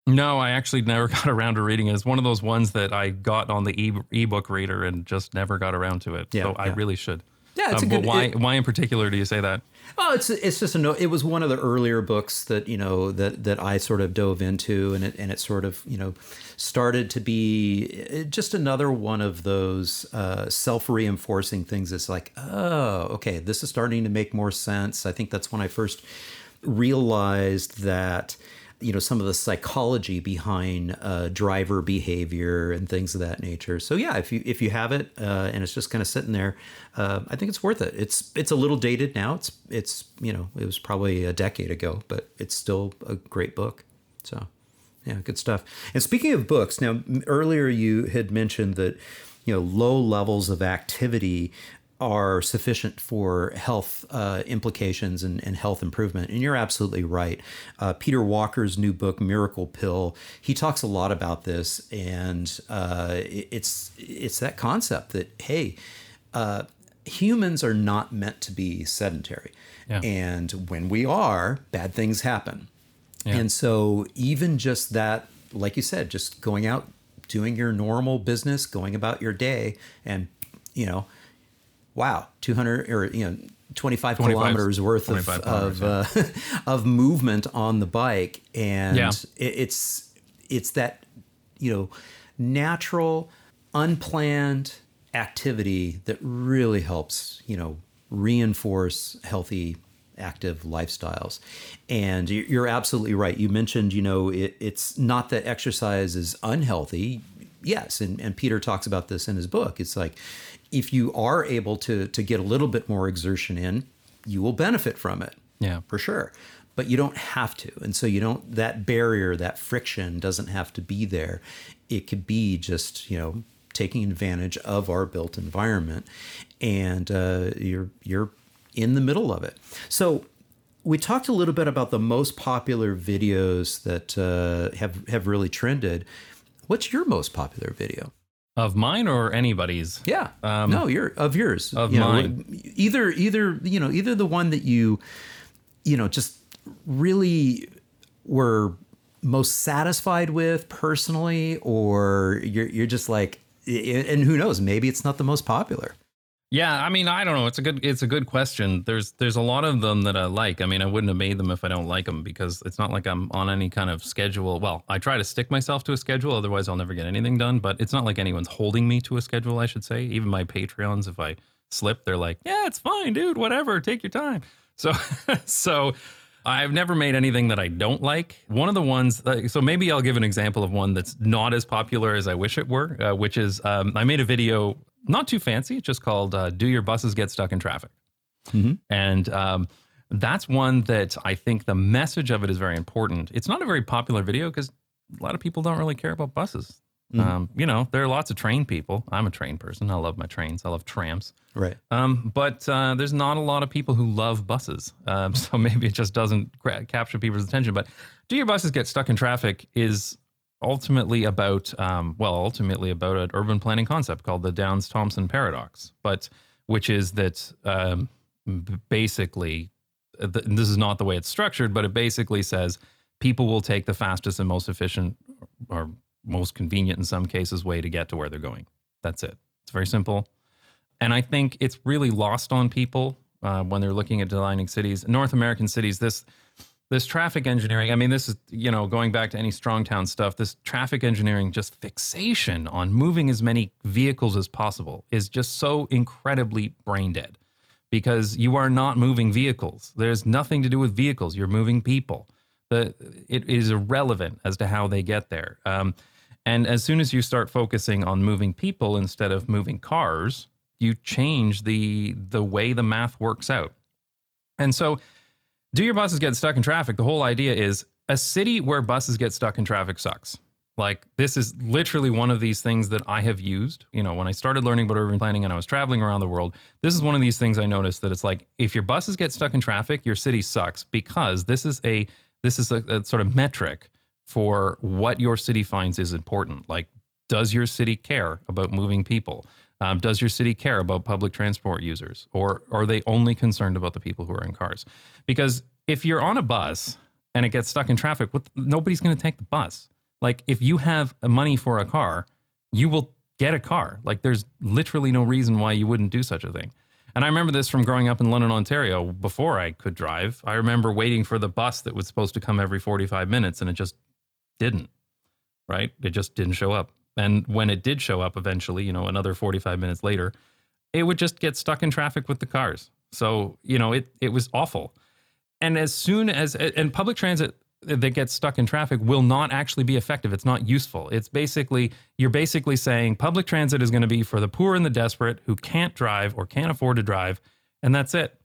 No, I actually never got around to reading it. It's one of those ones that I got on the e- ebook reader and just never got around to it. Yeah, so I really should. Yeah, it's Um, a but good. why? it- why in particular do you say that? Oh, it's it's just a no. It was one of the earlier books that you know that that I sort of dove into, and it and it sort of you know started to be uh, just another one of those uh, self reinforcing things. It's like, oh, okay, this is starting to make more sense. I think that's when I first realized that you know some of the psychology behind uh, driver behavior and things of that nature. So yeah, if you if you have it uh, and it's just kind of sitting there, uh, I think it's worth it. It's it's a little dated now. It's it's you know it was probably a decade ago, but it's still a great book. So yeah, good stuff. And speaking of books, now earlier you had mentioned that you know low levels of activity are sufficient for health uh, implications and, and health improvement. And you're absolutely right. Uh, Peter Walker's new book, Miracle Pill, he talks a lot about this, and uh, it- it's it's that concept that hey, uh, humans are not meant to be sedentary, Yeah. and when we are, bad things happen. Yeah. And so, even just that, like you said, just going out, doing your normal business, going about your day, and, you know, wow, 200 or, you know, 25, 25 kilometers worth of, 25 of, uh, of movement on the bike. And Yeah. it, it's, it's that, you know, natural, unplanned activity that really helps, you know, reinforce healthy active lifestyles. And you- you're absolutely right. You mentioned, you know, it, it's not that exercise is unhealthy. Yes, and, and Peter talks about this in his book. It's like if you are able to to get a little bit more exertion in, you will benefit from it. Yeah. for sure. But you don't have to. And so you don't that barrier that friction doesn't have to be there. It could be just you know taking advantage of our built environment and uh, you're you're in the middle of it. So we talked a little bit about the most popular videos that uh, have have really trended. What's your most popular video Of mine or anybody's? yeah. Um, no, you're of yours. Of You know, mine. either either you know either the one that you you know just really were most satisfied with personally, or you're you're just like, and who knows, maybe it's not the most popular. Yeah, I mean, I don't know. It's a good it's a good question. There's there's a lot of them that I like. I mean, I wouldn't have made them if I don't like them because it's not like I'm on any kind of schedule. Well, I try to stick myself to a schedule, otherwise I'll never get anything done, but it's not like anyone's holding me to a schedule, I should say. Even my Patreons if I slip, they're like, "Yeah, it's fine, dude. Whatever. Take your time." So so I've never made anything that I don't like. One of the ones, uh, so maybe I'll give an example of one that's not as popular as I wish it were, uh, which is um, I made a video, not too fancy, It's just called uh, Do Your Buses Get Stuck in Traffic? And um, that's one that I think the message of it is very important. It's not a very popular video because a lot of people don't really care about buses. Um, you know, there are lots of train people. I'm a train person. I love my trains. I love trams. Right. Um, but uh, there's not a lot of people who love buses. Um, so maybe it just doesn't gra- capture people's attention. But Do Your Buses Get Stuck in Traffic is ultimately about, um, well, ultimately about an urban planning concept called the Downs Thomson paradox, but which is that um, basically, uh, th- this is not the way it's structured, but it basically says people will take the fastest and most efficient or most convenient in some cases way to get to where they're going. That's it. It's very simple. And I think it's really lost on people uh, when they're looking at designing cities, North American cities. This this traffic engineering. I mean, this is you know going back to any strong town stuff. This traffic engineering, just fixation on moving as many vehicles as possible, is just so incredibly brain dead. Because you are not moving vehicles. There's nothing to do with vehicles. You're moving people. The it is irrelevant as to how they get there. Um, and as soon as you start focusing on moving people instead of moving cars, you change the the way the math works out. And so, do your buses get stuck in traffic? The whole idea is a city where buses get stuck in traffic sucks. Like this is literally one of these things that I have used. You know, when I started learning about urban planning and I was traveling around the world, this is one of these things I noticed that it's like if your buses get stuck in traffic, your city sucks because this is a this is a, a sort of metric for what your city finds is important. Like, does your city care about moving people? Um, does your city care about public transport users, or are they only concerned about the people who are in cars? Because if you're on a bus and it gets stuck in traffic, nobody's going to take the bus. Like if you have money for a car, you will get a car. Like there's literally no reason why you wouldn't do such a thing. And I remember this from growing up in London, Ontario, before I could drive. I remember waiting for the bus that was supposed to come every 45 minutes and it just didn't, right? It just didn't show up. And when it did show up eventually, you know, another 45 minutes later, it would just get stuck in traffic with the cars. So, you know, it it was awful. And as soon as and public transit that gets stuck in traffic will not actually be effective. It's not useful. It's basically you're basically saying public transit is going to be for the poor and the desperate who can't drive or can't afford to drive, and that's it.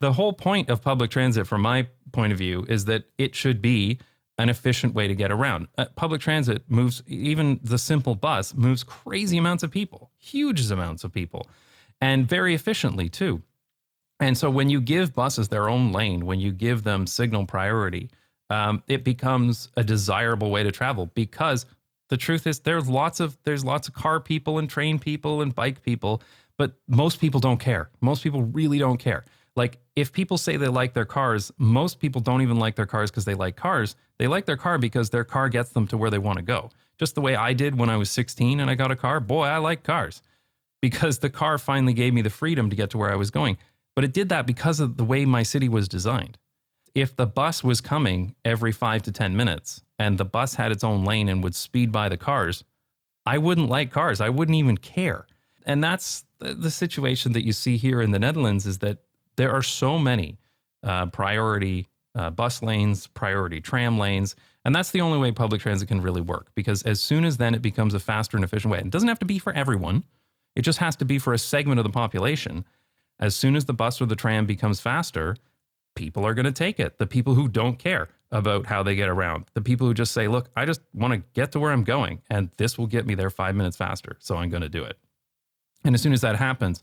The whole point of public transit from my point of view is that it should be an efficient way to get around. Uh, public transit moves, even the simple bus moves crazy amounts of people, huge amounts of people, and very efficiently too. And so when you give buses their own lane, when you give them signal priority, um, it becomes a desirable way to travel because the truth is there's lots of there's lots of car people and train people and bike people, but most people don't care. Most people really don't care. Like if people say they like their cars, most people don't even like their cars because they like cars. They like their car because their car gets them to where they want to go. Just the way I did when I was 16 and I got a car. Boy, I like cars because the car finally gave me the freedom to get to where I was going. But it did that because of the way my city was designed. If the bus was coming every five to 10 minutes and the bus had its own lane and would speed by the cars, I wouldn't like cars. I wouldn't even care. And that's the situation that you see here in the Netherlands is that there are so many uh, priority uh, bus lanes, priority tram lanes, and that's the only way public transit can really work because as soon as then it becomes a faster and efficient way, it doesn't have to be for everyone, it just has to be for a segment of the population. As soon as the bus or the tram becomes faster, people are going to take it. The people who don't care about how they get around, the people who just say, look, I just want to get to where I'm going, and this will get me there five minutes faster. So I'm going to do it. And as soon as that happens,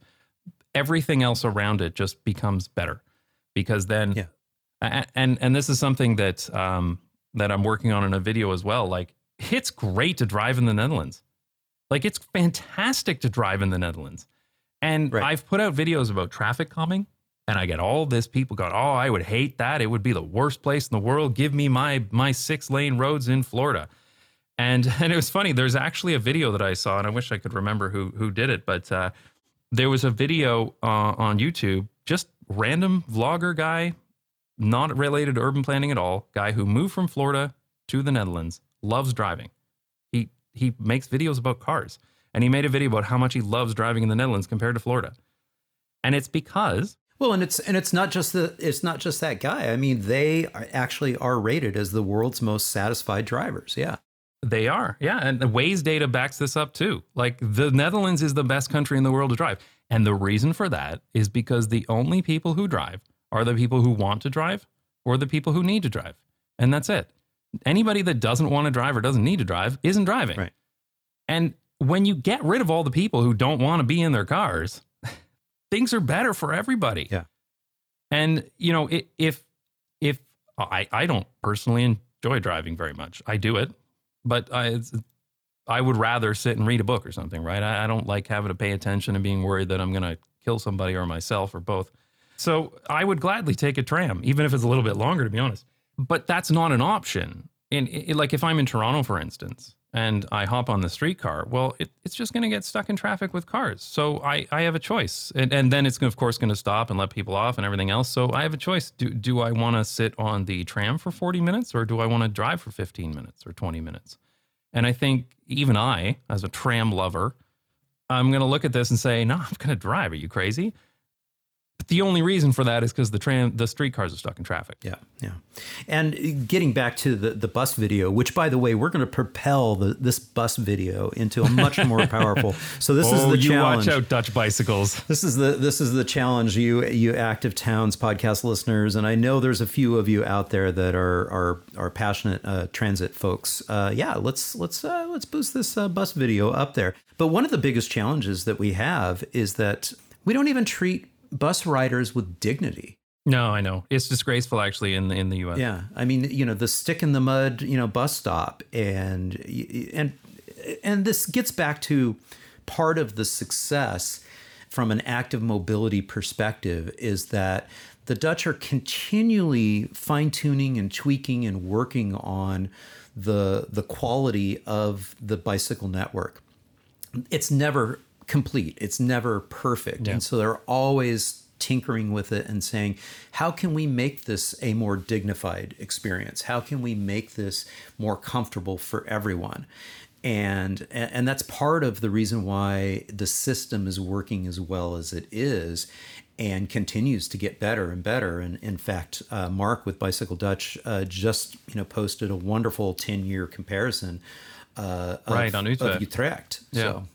everything else around it just becomes better because then yeah. and and this is something that um that I'm working on in a video as well. Like it's great to drive in the Netherlands. Like it's fantastic to drive in the Netherlands. And right. I've put out videos about traffic calming and I get all this. People going oh I would hate that. It would be the worst place in the world. Give me my my six lane roads in Florida. And and it was funny. There's actually a video that I saw and I wish I could remember who who did it but uh there was a video uh, on YouTube, just random vlogger guy, not related to urban planning at all, guy who moved from Florida to the Netherlands, loves driving. He he makes videos about cars, and he made a video about how much he loves driving in the Netherlands compared to Florida. And it's because well, and it's and it's not just the it's not just that guy. I mean, they are actually are rated as the world's most satisfied drivers. Yeah. They are, yeah. And the Waze data backs this up too. Like the Netherlands is the best country in the world to drive. And the reason for that is because the only people who drive are the people who want to drive or the people who need to drive. And that's it. Anybody that doesn't want to drive or doesn't need to drive isn't driving. Right. And when you get rid of all the people who don't want to be in their cars, things are better for everybody. Yeah. And you know, if if I I don't personally enjoy driving very much. I do it but I, I would rather sit and read a book or something, right? I, I don't like having to pay attention and being worried that I'm going to kill somebody or myself or both. So I would gladly take a tram, even if it's a little bit longer, to be honest. But that's not an option. And like if I'm in Toronto, for instance, and I hop on the streetcar, well, it, it's just going to get stuck in traffic with cars. So I, I have a choice. And, and then it's, of course, going to stop and let people off and everything else. So I have a choice. Do, do I want to sit on the tram for 40 minutes or do I want to drive for 15 minutes or 20 minutes? And I think even I, as a tram lover, I'm going to look at this and say, no, I'm going to drive. Are you crazy? But the only reason for that is because the tram, the streetcars are stuck in traffic. Yeah, yeah. And getting back to the, the bus video, which by the way, we're going to propel the, this bus video into a much more powerful. So this oh, is the you challenge. watch out, Dutch bicycles. This is the this is the challenge, you you active towns podcast listeners, and I know there's a few of you out there that are are are passionate uh, transit folks. Uh, yeah, let's let's uh, let's boost this uh, bus video up there. But one of the biggest challenges that we have is that we don't even treat bus riders with dignity. No, I know it's disgraceful actually in the in the U.S. Yeah, I mean, you know, the stick in the mud, you know, bus stop, and and and this gets back to part of the success from an active mobility perspective is that the Dutch are continually fine tuning and tweaking and working on the the quality of the bicycle network. It's never complete. It's never perfect, Yeah. and so they're always tinkering with it and saying, how can we make this a more dignified experience? How can we make this more comfortable for everyone? And and that's part of the reason why the system is working as well as it is and continues to get better and better. And in fact, uh, Mark with Bicycle Dutch uh, just you know posted a wonderful 10 year comparison uh, of, Right, on of Utrecht. Utrecht. Yeah. So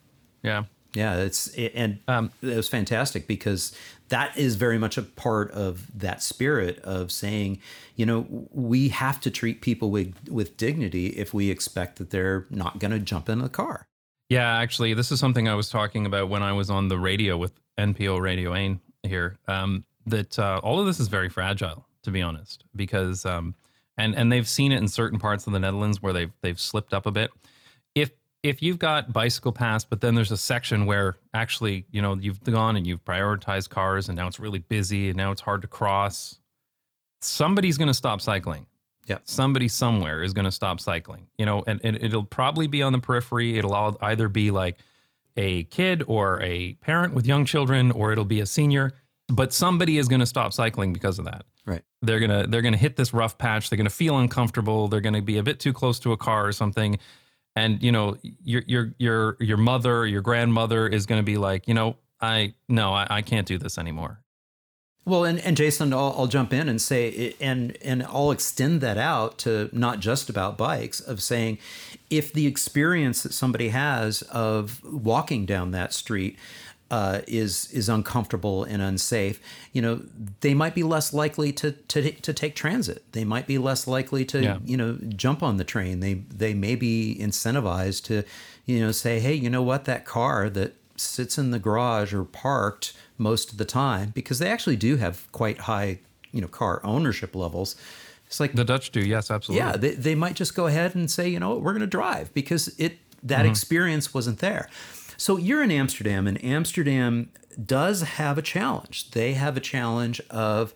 Yeah. Yeah, it's it, and Um, it was fantastic because that is very much a part of that spirit of saying, you know, we have to treat people with with dignity if we expect that they're not going to jump in the car. Yeah, actually, this is something I was talking about when I was on the radio with NPO Radio 1 here. Um, that uh, all of this is very fragile, to be honest, because um, and and they've seen it in certain parts of the Netherlands where they've they've slipped up a bit. If you've got bicycle paths, but then there's a section where actually you know you've gone and you've prioritized cars, and now it's really busy, and now it's hard to cross. Somebody's going to stop cycling Yeah. somebody somewhere is going to stop cycling you know and, and it'll probably be on the periphery it'll all either be like a kid or a parent with young children or it'll be a senior but somebody is going to stop cycling because of that Right. they're going to they're going to hit this rough patch they're going to feel uncomfortable they're going to be a bit too close to a car or something and you know your your your your mother your grandmother is going to be like you know i no I, I can't do this anymore. Well, and, and Jason, I'll, I'll jump in and say, and and I'll extend that out to not just about bikes, of saying, if the experience that somebody has of walking down that street uh, is is uncomfortable and unsafe, you know, they might be less likely to to to take transit. They might be less likely to Yeah. you know jump on the train. They they may be incentivized to, you know, say, hey, you know what, that car that sits in the garage or parked most of the time because they actually do have quite high, you know, car ownership levels. It's like the dutch do yes absolutely yeah, they, they might just go ahead and say, you know, what, we're going to drive because it that experience wasn't there. So you're in Amsterdam, and Amsterdam does have a challenge. They have a challenge of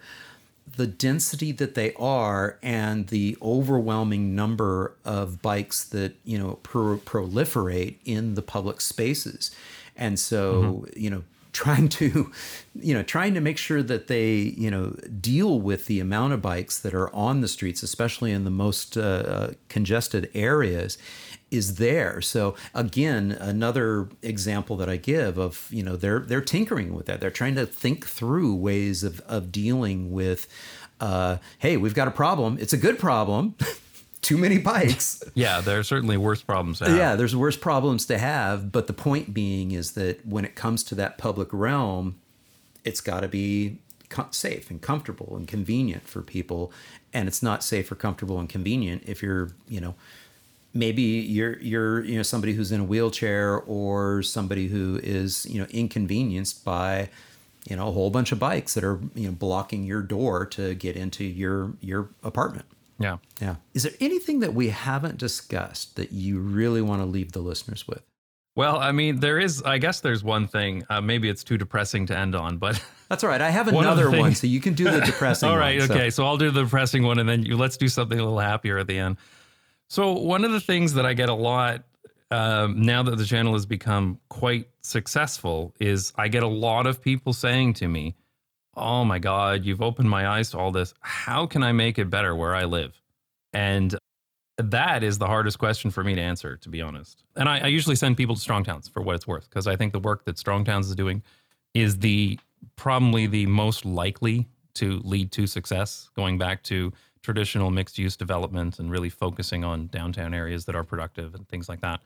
the density that they are and the overwhelming number of bikes that you know pro- proliferate in the public spaces and so mm-hmm. you know trying to you know trying to make sure that they you know deal with the amount of bikes that are on the streets especially in the most uh, congested areas is there. So again another example that i give of you know they're they're tinkering with that. They're trying to think through ways of of dealing with uh, hey we've got a problem. It's a good problem too many bikes yeah there are certainly worse problems to have. yeah, there's worse problems to have, but the point being is that when it comes to that public realm, it's got to be safe and comfortable and convenient for people, and it's not safe or comfortable and convenient if you're, you know, maybe you're you're you know somebody who's in a wheelchair or somebody who is you know inconvenienced by you know a whole bunch of bikes that are you know blocking your door to get into your your apartment. Yeah Yeah. Is there anything that we haven't discussed that you really want to leave the listeners with? Well, I mean, there is. I guess there's one thing. Uh, maybe it's too depressing to end on, but That's all right. I have One of the another one, things- so you can do the depressing all right, one. So- okay. So I'll do the depressing one, and then you let's do something a little happier at the end. So one of the things that I get a lot um, now that the channel has become quite successful is I get a lot of people saying to me, "Oh my God, you've opened my eyes to all this. How can I make it better where I live?" And that is the hardest question for me to answer, to be honest. And I, I usually send people to Strong Towns for what it's worth, because I think the work that Strong Towns is doing is the probably the most likely to lead to success, going back to traditional mixed use development and really focusing on downtown areas that are productive and things like that.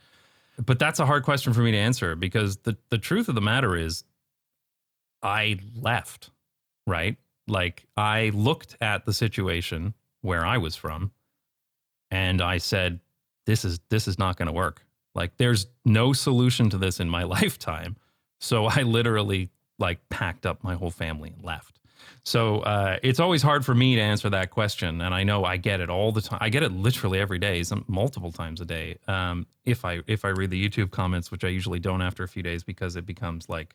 But that's a hard question for me to answer because the, the truth of the matter is I left, right? Like I looked at the situation where I was from and I said, this is this is not going to work. Like there's no solution to this in my lifetime. So I literally like packed up my whole family and left. So uh, it's always hard for me to answer that question, and I know I get it all the time. I get it literally every day, some multiple times a day. Um, if I if I read the YouTube comments, which I usually don't after a few days because it becomes like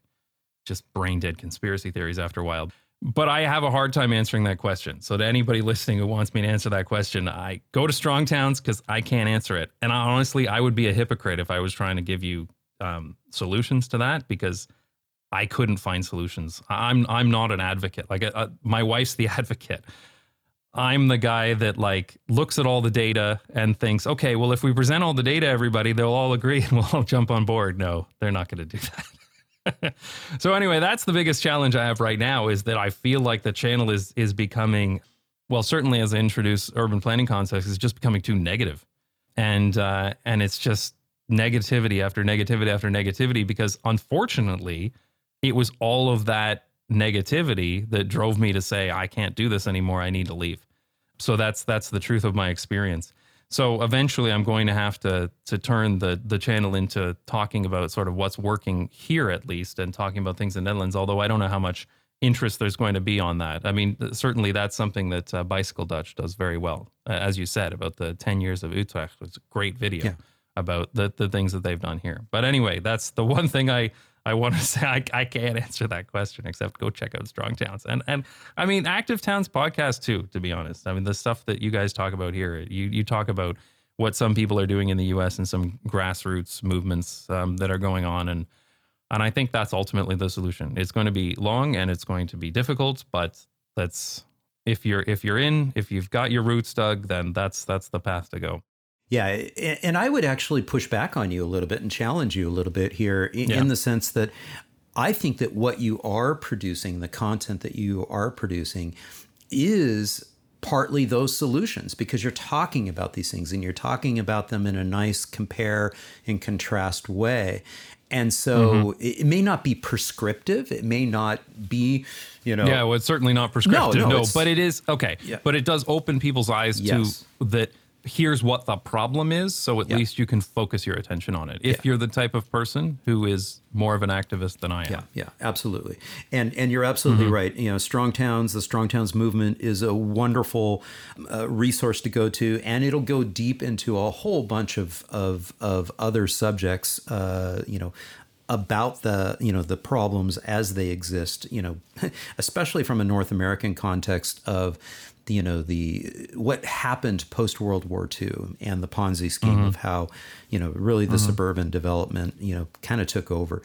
just brain dead conspiracy theories after a while. But I have a hard time answering that question. So to anybody listening who wants me to answer that question, I go to Strong Towns because I can't answer it. And I, honestly, I would be a hypocrite if I was trying to give you um, solutions to that because I couldn't find solutions. I'm I'm not an advocate. Like uh, my wife's the advocate. I'm the guy that like looks at all the data and thinks, okay, well, if we present all the data, everybody, they'll all agree and we'll all jump on board. No, they're not going to do that. so anyway, that's the biggest challenge I have right now is that I feel like the channel is is becoming, well, certainly as I introduce urban planning concepts, is just becoming too negative, and uh, and it's just negativity after negativity after negativity because unfortunately, it was all of that negativity that drove me to say I can't do this anymore. I need to leave. So that's that's the truth of my experience. So eventually, I'm going to have to to turn the the channel into talking about sort of what's working here at least, and talking about things in the Netherlands. Although I don't know how much interest there's going to be on that. I mean, certainly that's something that uh, Bicycle Dutch does very well, uh, as you said about the 10 years of Utrecht. It's a great video yeah. about the the things that they've done here. But anyway, that's the one thing I I want to say I, I can't answer that question except go check out Strong Towns and and I mean Active Towns podcast too. To be honest, I mean the stuff that you guys talk about here, you you talk about what some people are doing in the U.S. and some grassroots movements um, that are going on and. And I think that's ultimately the solution. It's going to be long and it's going to be difficult, but that's if you're if you're in, if you've got your roots dug, then that's that's the path to go. Yeah, and I would actually push back on you a little bit and challenge you a little bit here in, yeah. the sense that I think that what you are producing, the content that you are producing, is partly those solutions because you're talking about these things and you're talking about them in a nice compare and contrast way. And so mm-hmm. it, may not be prescriptive. It may not be, you know. Yeah, well, it's certainly not prescriptive. No, no, no but it is okay. Yeah. But it does open people's eyes yes. to that here's what the problem is so at yeah. least you can focus your attention on it if yeah. you're the type of person who is more of an activist than i am yeah yeah absolutely and and you're absolutely mm-hmm. right you know strong towns the strong towns movement is a wonderful uh, resource to go to and it'll go deep into a whole bunch of of of other subjects uh, you know about the you know the problems as they exist you know especially from a north american context of you know the what happened post World War II and the Ponzi scheme mm-hmm. of how you know really the mm-hmm. suburban development you know kind of took over.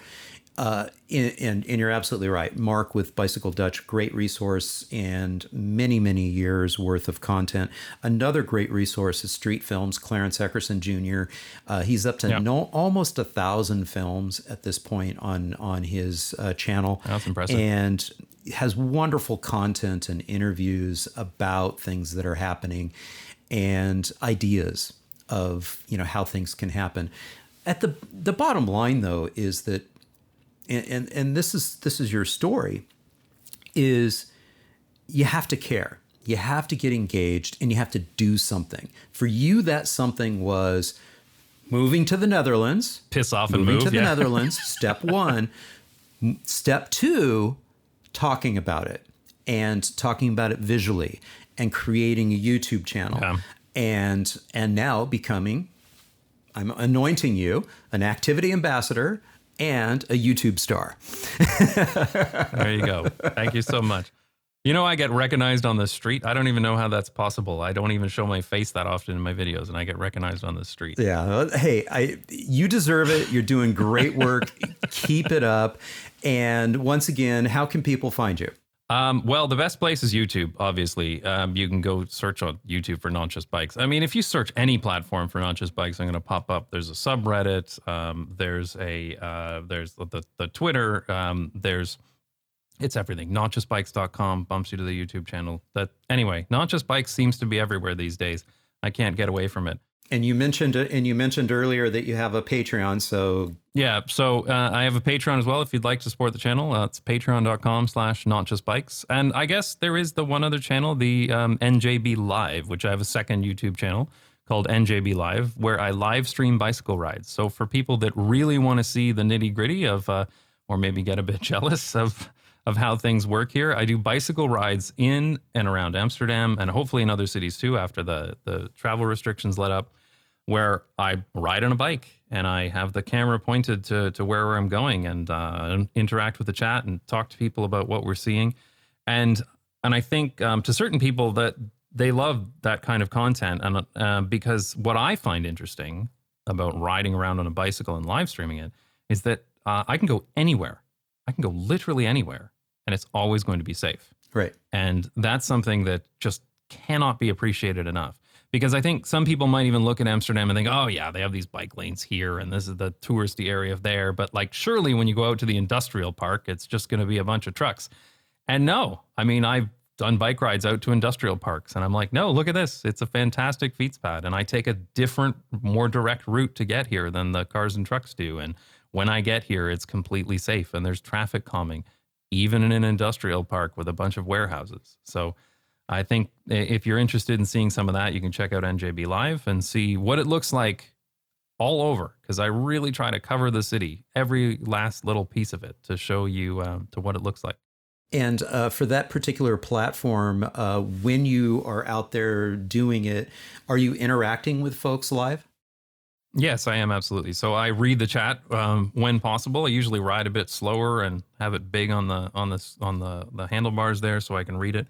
Uh, and, and you're absolutely right. Mark with Bicycle Dutch, great resource and many, many years worth of content. Another great resource is Street Films, Clarence Eckerson Jr. Uh, he's up to yep. no, almost a thousand films at this point on on his uh, channel. That's impressive. And has wonderful content and interviews about things that are happening and ideas of you know how things can happen. At the the bottom line though is that and, and, and this is this is your story is you have to care. You have to get engaged and you have to do something. For you that something was moving to the Netherlands, piss off and moving move to the yeah. Netherlands, step 1. Step 2, talking about it and talking about it visually and creating a YouTube channel yeah. and and now becoming I'm anointing you an activity ambassador and a YouTube star. there you go. Thank you so much. You know, I get recognized on the street. I don't even know how that's possible. I don't even show my face that often in my videos, and I get recognized on the street. Yeah. Hey, I you deserve it. You're doing great work. Keep it up. And once again, how can people find you? Um, well, the best place is YouTube, obviously. Um, you can go search on YouTube for Not Just Bikes. I mean, if you search any platform for Not Just Bikes, I'm going to pop up. There's a subreddit. Um, there's a uh, there's the the Twitter. Um, there's It's everything. Notjustbikes.com bumps you to the YouTube channel. That anyway, not just bikes seems to be everywhere these days. I can't get away from it. And you mentioned and you mentioned earlier that you have a Patreon. So yeah, so uh, I have a Patreon as well. If you'd like to support the channel, uh, it's patreon.com/slash not just bikes. And I guess there is the one other channel, the um, NJB Live, which I have a second YouTube channel called NJB Live, where I live stream bicycle rides. So for people that really want to see the nitty gritty of, uh, or maybe get a bit jealous of of how things work here. I do bicycle rides in and around Amsterdam and hopefully in other cities too after the, the travel restrictions let up, where I ride on a bike and I have the camera pointed to, to where I'm going and uh, interact with the chat and talk to people about what we're seeing. And and I think um, to certain people that they love that kind of content and uh, because what I find interesting about riding around on a bicycle and live streaming it is that uh, I can go anywhere. I can go literally anywhere and it's always going to be safe. Right. And that's something that just cannot be appreciated enough. Because I think some people might even look at Amsterdam and think, oh, yeah, they have these bike lanes here and this is the touristy area there. But like, surely when you go out to the industrial park, it's just going to be a bunch of trucks. And no, I mean, I've done bike rides out to industrial parks and I'm like, no, look at this. It's a fantastic fietspad, And I take a different, more direct route to get here than the cars and trucks do. And when I get here, it's completely safe and there's traffic calming even in an industrial park with a bunch of warehouses. So I think if you're interested in seeing some of that, you can check out NJB Live and see what it looks like all over because I really try to cover the city, every last little piece of it to show you um, to what it looks like. And uh, for that particular platform, uh, when you are out there doing it, are you interacting with folks live? Yes, I am absolutely. So I read the chat um, when possible. I usually ride a bit slower and have it big on the on the on the the handlebars there, so I can read it.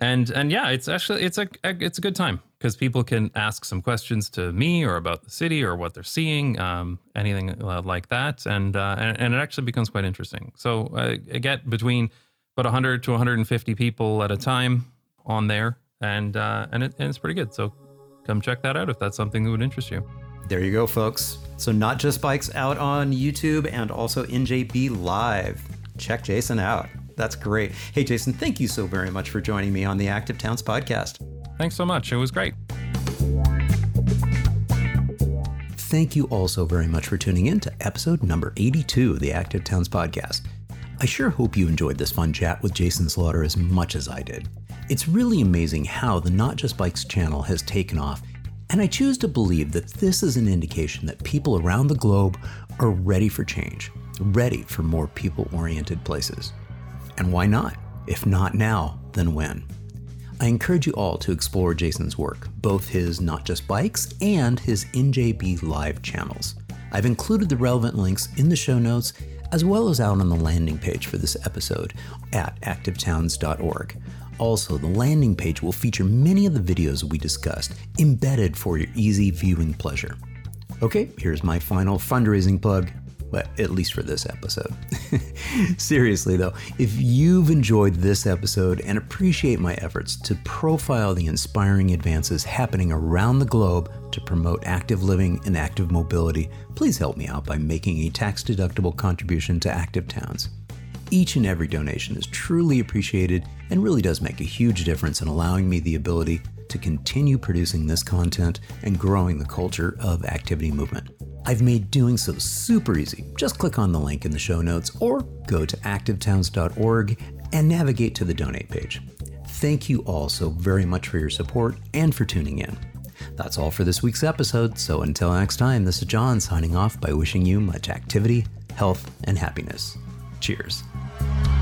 And and yeah, it's actually it's a it's a good time because people can ask some questions to me or about the city or what they're seeing, um, anything uh, like that, and, uh, and, and it actually becomes quite interesting. So uh, I get between about 100 to 150 people at a time on there, and uh, and, it, and it's pretty good. So come check that out if that's something that would interest you. There you go, folks. So, not just bikes out on YouTube and also NJB Live. Check Jason out. That's great. Hey, Jason, thank you so very much for joining me on the Active Towns podcast. Thanks so much. It was great. Thank you also very much for tuning in to episode number 82 of the Active Towns podcast. I sure hope you enjoyed this fun chat with Jason Slaughter as much as I did. It's really amazing how the Not Just Bikes channel has taken off and I choose to believe that this is an indication that people around the globe are ready for change, ready for more people oriented places. And why not? If not now, then when? I encourage you all to explore Jason's work, both his Not Just Bikes and his NJB Live channels. I've included the relevant links in the show notes as well as out on the landing page for this episode at activetowns.org. Also, the landing page will feature many of the videos we discussed embedded for your easy viewing pleasure. Okay, here's my final fundraising plug. Well, at least for this episode. Seriously, though, if you've enjoyed this episode and appreciate my efforts to profile the inspiring advances happening around the globe to promote active living and active mobility, please help me out by making a tax deductible contribution to Active Towns. Each and every donation is truly appreciated and really does make a huge difference in allowing me the ability to continue producing this content and growing the culture of activity movement. I've made doing so super easy. Just click on the link in the show notes or go to activetowns.org and navigate to the donate page. Thank you all so very much for your support and for tuning in. That's all for this week's episode, so until next time, this is John signing off by wishing you much activity, health, and happiness. Cheers. Thank you.